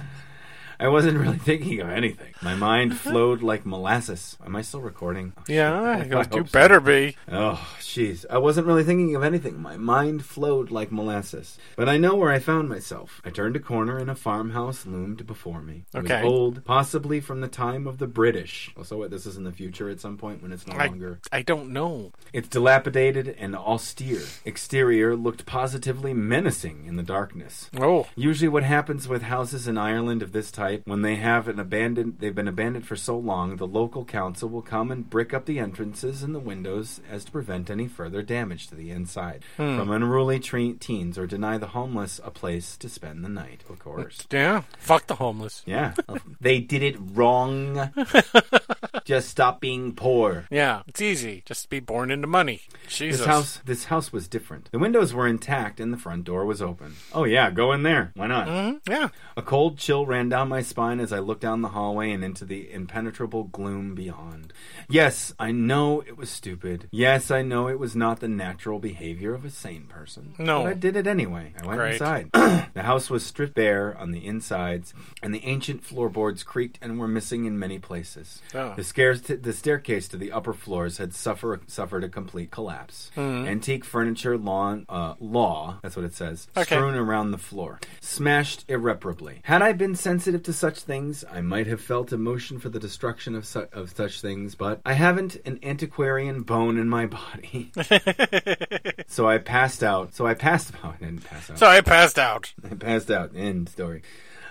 I wasn't really thinking of anything. My mind uh-huh. flowed like molasses. Am I still recording? Oh, yeah, I you hope so. better be. Oh, jeez. I wasn't really thinking of anything. My mind flowed like molasses. But I know where I found myself. I turned a corner and a farmhouse loomed before me. Okay. old, possibly from the time of the British. Also, what, this is in the future at some point when it's no I, longer. I don't know. Its dilapidated and austere exterior looked positively menacing in the darkness. Oh, Usually, what happens with houses in Ireland of this type, when they have an abandoned, they've been abandoned for so long, the local council will come and brick up the entrances and the windows as to prevent any further damage to the inside from unruly tre- teens, or deny the homeless a place to spend the night. Of course, yeah. Fuck the homeless. yeah, they did it wrong. Just stop being poor. Yeah, it's easy. Just be born into money. Jesus. This house, this house was different. The windows were intact and the front door was open. Oh yeah, go in there. Why not? Mhm, Yeah. A cold chill ran down my spine as I looked down the hallway and into the impenetrable gloom beyond. Yes, I know it was stupid. Yes, I know it was not the natural behavior of a sane person. No. But I did it anyway. I went Great. inside. the house was stripped bare on the insides, and the ancient floorboards creaked and were missing in many places. Oh. The, scares the staircase to the upper floors had suffer- suffered a complete collapse. Antique furniture, lawn, uh, law, that's what it says, Okay. strewn around the floor, smashed irreparably. Had I been sensitive to such things, I might have felt emotion for the destruction of, su- of such things, but I haven't an antiquarian bone in my body. so I passed out. So I passed out. I didn't pass out. So I passed out. I passed out. End story.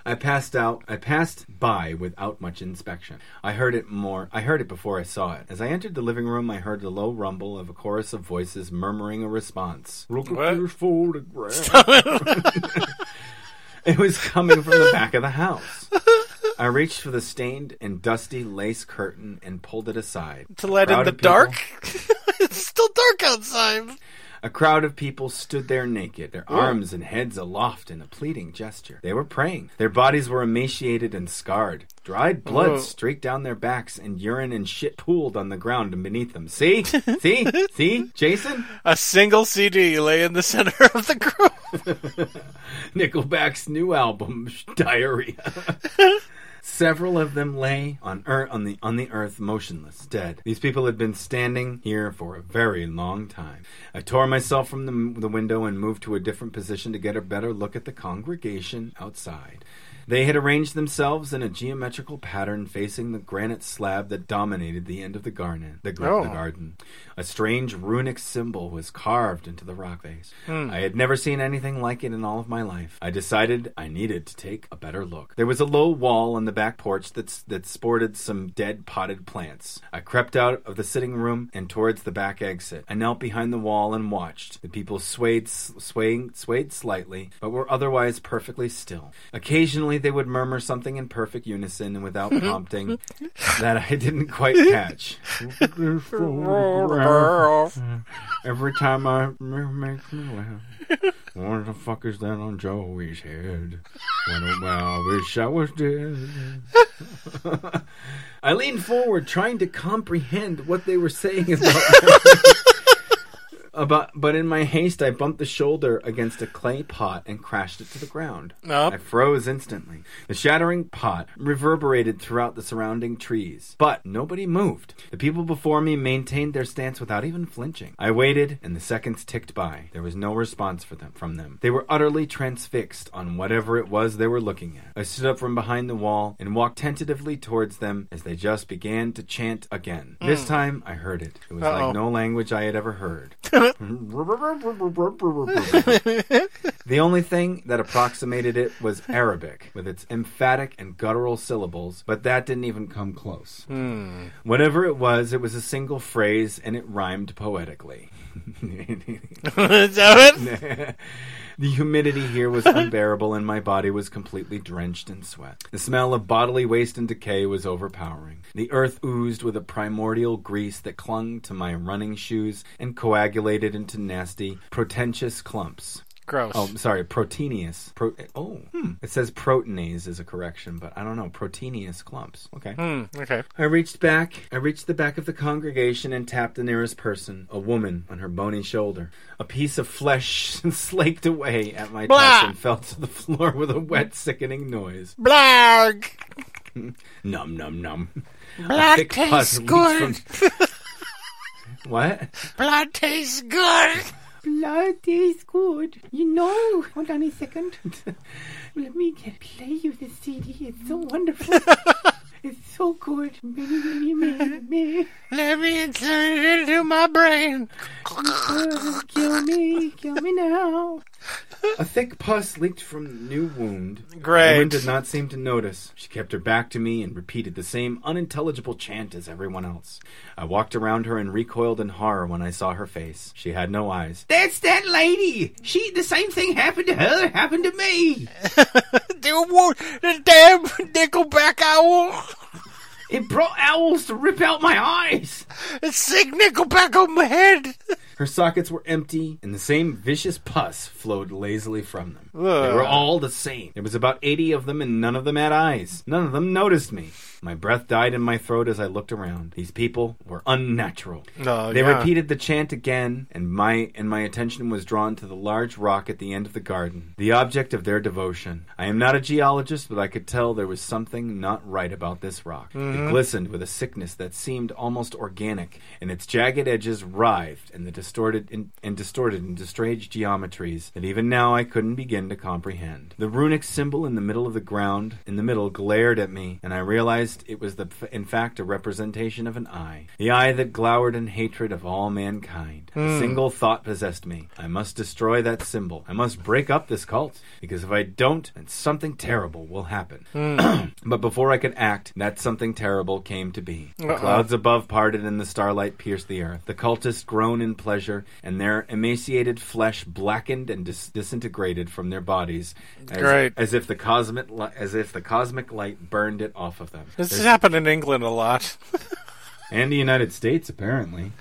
I passed out. I passed by without much inspection. I heard it more. I heard it before I saw it. As I entered the living room, I heard the low rumble of a chorus of voices murmuring a response. Look What? at your photograph. it was coming from the back of the house. I reached for the stained and dusty lace curtain and pulled it aside. To let in the dark? it's still dark outside. A crowd of people stood there naked, their arms and heads aloft in a pleading gesture. They were praying. Their bodies were emaciated and scarred. Dried blood streaked down their backs, and urine and shit pooled on the ground and beneath them. See? See? See? Jason? A single CD lay in the center of the group. Nickelback's new album, Diarrhea. Several of them lay on earth, on the on the earth, motionless, dead. These people had been standing here for a very long time. I tore myself from the, the window and moved to a different position to get a better look at the congregation outside. They had arranged themselves in a geometrical pattern facing the granite slab that dominated the end of the garden. The, Oh. the garden. A strange runic symbol was carved into the rock face. Hmm. I had never seen anything like it in all of my life. I decided I needed to take a better look. There was a low wall on the back porch that's, that sported some dead potted plants. I crept out of the sitting room and towards the back exit. I knelt behind the wall and watched. The people swayed, swaying, swayed slightly, but were otherwise perfectly still. Occasionally, they would murmur something in perfect unison and without prompting that I didn't quite catch. Mm. Every time I it makes me laugh. What the fuck is that on Joey's head? What I wish I was dead. I leaned forward, trying to comprehend what they were saying about. Uh, About, but in my haste, I bumped the shoulder against a clay pot and crashed it to the ground. Nope. I froze instantly. The shattering pot reverberated throughout the surrounding trees, but nobody moved. The people before me maintained their stance without even flinching. I waited, and the seconds ticked by. There was no response for them from them. They were utterly transfixed on whatever it was they were looking at. I stood up from behind the wall and walked tentatively towards them as they just began to chant again. This hmm. time, I heard it. It was Uh-oh. like no language I had ever heard. The only thing that approximated it was Arabic, with its emphatic and guttural syllables, but that didn't even come close. Hmm. Whatever it was, it was a single phrase, and it rhymed poetically. Is that it? the humidity here was unbearable, and my body was completely drenched in sweat. The smell of bodily waste and decay was overpowering. The earth oozed with a primordial grease that clung to my running shoes and coagulated into nasty, protentious clumps. Gross. Oh, sorry, proteinous. Pro- oh, hmm. it says proteinase is a correction, but I don't know. Proteinous clumps. Okay. Hmm, okay. I reached back. I reached the back of the congregation and tapped the nearest person, a woman, on her bony shoulder. A piece of flesh slaked away at my touch and fell to the floor with a wet, sickening noise. Blarg! Num num num. Blood tastes good. from- what? Blood tastes good. Blood tastes good. You know. Hold on a second. Let me get play you the CD. It's so wonderful. it's so good. Me, me, me, me. Let me insert it into my brain. Uh, kill me, kill me now. A thick pus leaked from the new wound. The Great. woman did not seem to notice. She kept her back to me and repeated the same unintelligible chant as everyone else. I walked around her and recoiled in horror when I saw her face. She had no eyes. That's that lady. She, the same thing happened to her, happened to me. The, wo- the damn Nickelback owl. It brought owls to rip out my eyes! It's sick Nickelback on my head. Her sockets were empty, and the same vicious pus flowed lazily from them. They were all the same. There was about 80 of them, and none of them had eyes. None of them noticed me. My breath died in my throat as I looked around. These people were unnatural. Oh, they yeah. repeated the chant again, and my and my attention was drawn to the large rock at the end of the garden, the object of their devotion. I am not a geologist, but I could tell there was something not right about this rock. It mm-hmm. glistened with a sickness that seemed almost organic, and its jagged edges writhed in the distorted in, and distorted into strange geometries that even now I couldn't begin to comprehend. The runic symbol in the middle of the ground, in the middle, glared at me, and I realized it was the, in fact a representation of an eye, the eye that glowered in hatred of all mankind. A hmm. single thought possessed me: I must destroy that symbol. I must break up this cult, because if I don't, then something terrible will happen. Hmm. but before I could act, that something terrible came to be. The clouds above parted and the starlight pierced the earth. The cultists groaned in pleasure, and their emaciated flesh blackened and dis- disintegrated from their bodies, as, Great. as if the cosmic li- as if the cosmic light burned it off of them. This has There's- happened in England a lot. and the United States, apparently.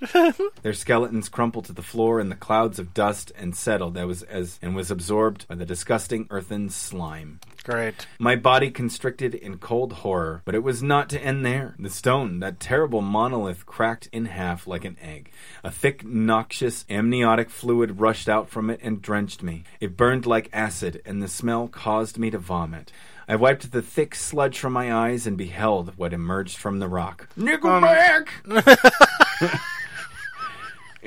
Their skeletons crumpled to the floor in the clouds of dust and settled that was as and was absorbed by the disgusting earthen slime. Great. My body constricted in cold horror, but it was not to end there. The stone, that terrible monolith, cracked in half like an egg. A thick, noxious, amniotic fluid rushed out from it and drenched me. It burned like acid, and the smell caused me to vomit. I wiped the thick sludge from my eyes and beheld what emerged from the rock. Nickelback!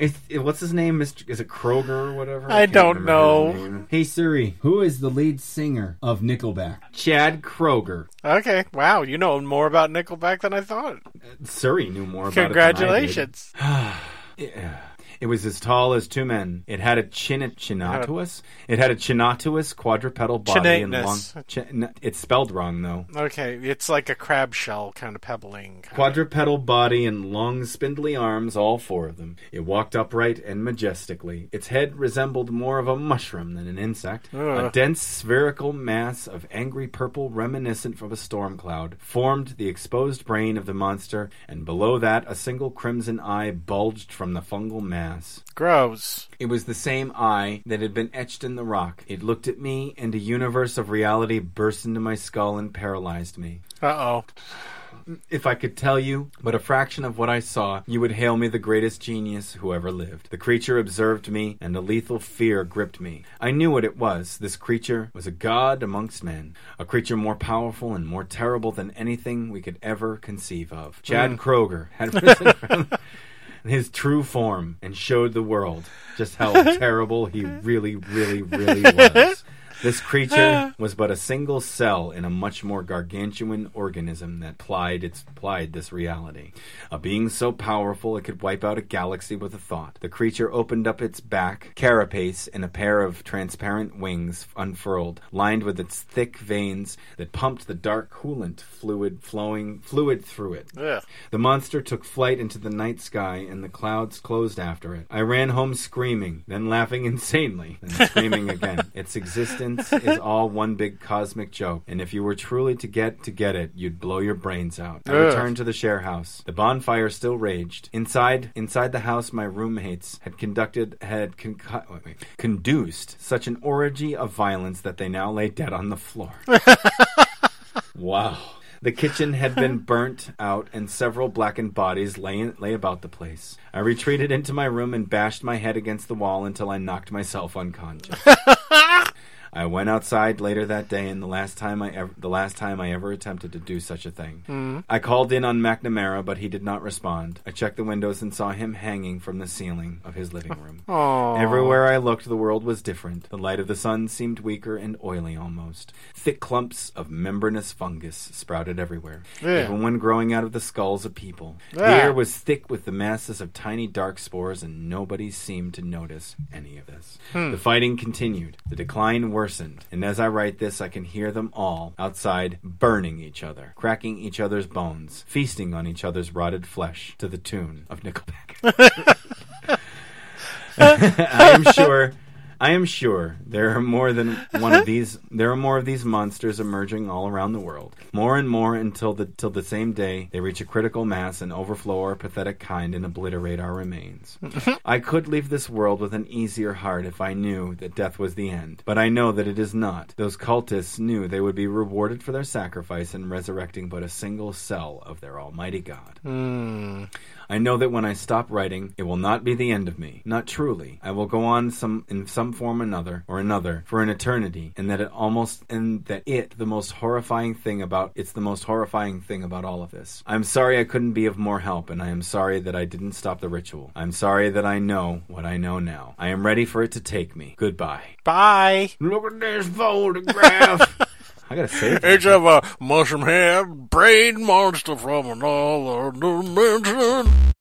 Is, what's his name? Mr. Is it Kroeger or whatever? I can't don't know. Hey Siri, who is the lead singer of Nickelback? Chad Kroeger. Okay. Wow. You know more about Nickelback than I thought. Uh, Siri knew more about it. Congratulations. Than I did. Yeah. It was as tall as two men. It had a chin chinatuous. It had a chinatuous quadrupedal body and long. It's spelled wrong though. Okay. It's like a crab shell kind of pebbling. Quadrupedal body and long, spindly arms, all four of them. It walked upright and majestically. Its head resembled more of a mushroom than an insect. A dense spherical mass of angry purple, reminiscent of a storm cloud, formed the exposed brain of the monster, and below that a single crimson eye bulged from the fungal mass. Gross. It was the same eye that had been etched in the rock. It looked at me, and a universe of reality burst into my skull and paralyzed me. Uh oh. If I could tell you but a fraction of what I saw, you would hail me the greatest genius who ever lived. The creature observed me, and a lethal fear gripped me. I knew what it was. This creature was a god amongst men, a creature more powerful and more terrible than anything we could ever conceive of. Chad Kroeger had risen from his true form and showed the world just how terrible he really, really, really was. This creature was but a single cell in a much more gargantuan organism that plied its plied this reality. A being so powerful it could wipe out a galaxy with a thought. The creature opened up its back, carapace, and a pair of transparent wings unfurled, lined with its thick veins that pumped the dark coolant fluid flowing fluid through it. Ugh. The monster took flight into the night sky, and the clouds closed after it. I ran home screaming, then laughing insanely, then screaming again. Its existence is all one big cosmic joke, and if you were truly to get to get it, you'd blow your brains out. I Ugh. returned to the share house. The bonfire still raged. Inside, inside the house, my roommates had conducted had concu- wait, wait, conduced such an orgy of violence that they now lay dead on the floor. Wow. The kitchen had been burnt out, and several blackened bodies lay, lay about the place. I retreated into my room and bashed my head against the wall until I knocked myself unconscious. I went outside later that day, and the last time I ever, the last time I ever attempted to do such a thing. I called in on McNamara, but he did not respond. I checked the windows and saw him hanging from the ceiling of his living room. Everywhere I looked, the world was different. The light of the sun seemed weaker and oily almost. Thick clumps of membranous fungus sprouted everywhere, Yeah. even when growing out of the skulls of people. The air was thick with the masses of tiny dark spores, and nobody seemed to notice any of this. Hmm. The fighting continued. The decline worsened, and as I write this, I can hear them all outside burning each other, cracking each other's bones, feasting on each other's rotted flesh to the tune of Nickelback. I am sure. I am sure there are more than one of these. There are more of these monsters emerging all around the world. More and more until the till the same day they reach a critical mass and overflow our pathetic kind and obliterate our remains. I could leave this world with an easier heart if I knew that death was the end, but I know that it is not. Those cultists knew they would be rewarded for their sacrifice in resurrecting but a single cell of their Almighty God. Hmm. I know that when I stop writing, it will not be the end of me. Not truly. I will go on some in some form or another or another for an eternity, and that it almost and that it the most horrifying thing about it's the most horrifying thing about all of this. I'm sorry I couldn't be of more help, and I am sorry that I didn't stop the ritual. I'm sorry that I know what I know now. I am ready for it to take me. Goodbye. Bye. Look at this photograph. I gotta it. It's of a mushroom head brain monster from another dimension.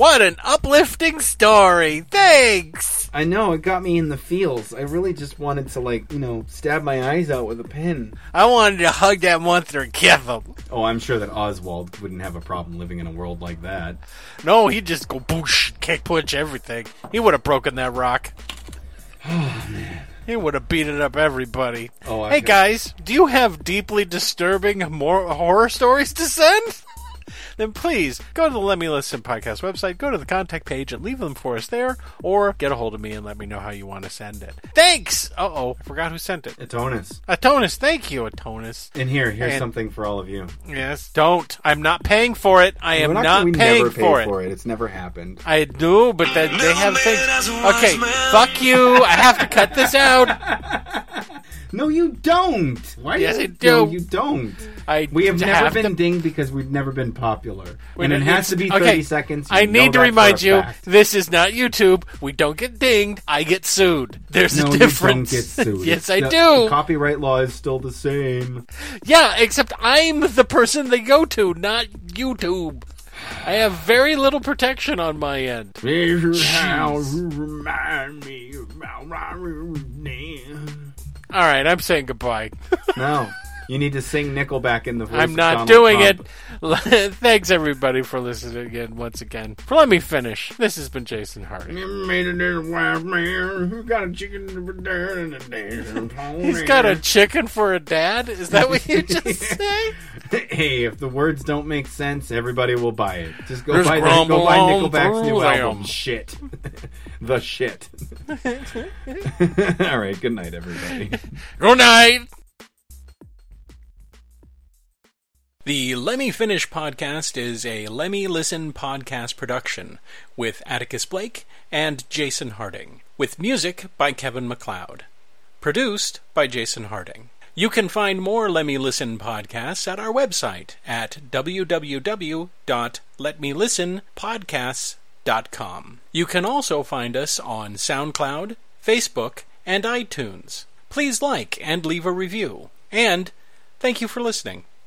What an uplifting story! Thanks! I know it got me in the feels. I really just wanted to like, you know, stab my eyes out with a pin. I wanted to hug that monster and kiss him. Oh, I'm sure that Oswald wouldn't have a problem living in a world like that. No, he'd just go boosh, kick punch everything. He would have broken that rock. Oh man. He would have beaten up everybody. Oh, I hey got- guys, do you have deeply disturbing more horror stories to send? Then please go to the Let Me Listen podcast website, go to the contact page, and leave them for us there, or get a hold of me and let me know how you want to send it. Thanks. Uh oh, I forgot who sent it. Atonus. Atonus, thank you, Atonus. And here, here's And- something for all of you. Yes, don't. I'm not paying for it. I am We're not we paying never pay for it. for it. It's never happened. I do, but that they have things. Okay, fuck you. I have to cut this out. No, you don't. Why? Yes, you, I do. No, you don't. I We have never have been to- dinged because we've never been popular, Wait, and it has to be okay, thirty seconds. You I need to remind you, fact. this is not YouTube. We don't get dinged. I get sued. There's No, a you difference. don't get sued. yes, I the- do. The copyright law is still the same. yeah, except I'm the person they go to, not YouTube. I have very little protection on my end. This All right, I'm saying goodbye. No, you need to sing Nickelback in the voice. I'm not doing Trump. it. Thanks everybody for listening again once again. For let me finish. This has been Jason Harding. You made it in a wild man who got a chicken for dinner and a pony. He's got a chicken for a dad. Is that what you just say? Hey, if the words don't make sense, everybody will buy it. Just go Just buy, the, grumble go buy Nickelback's new album. them. Shit. the shit. All right, good night, everybody. Good night. The Lemme Finish podcast is a Lemme Listen podcast production with Atticus Blake and Jason Harding, with music by Kevin MacLeod. Produced by Jason Harding. You can find more Lemme Listen podcasts at our website at www.letmelistenpodcasts.com. You can also find us on SoundCloud, Facebook, and iTunes. Please like and leave a review. And thank you for listening.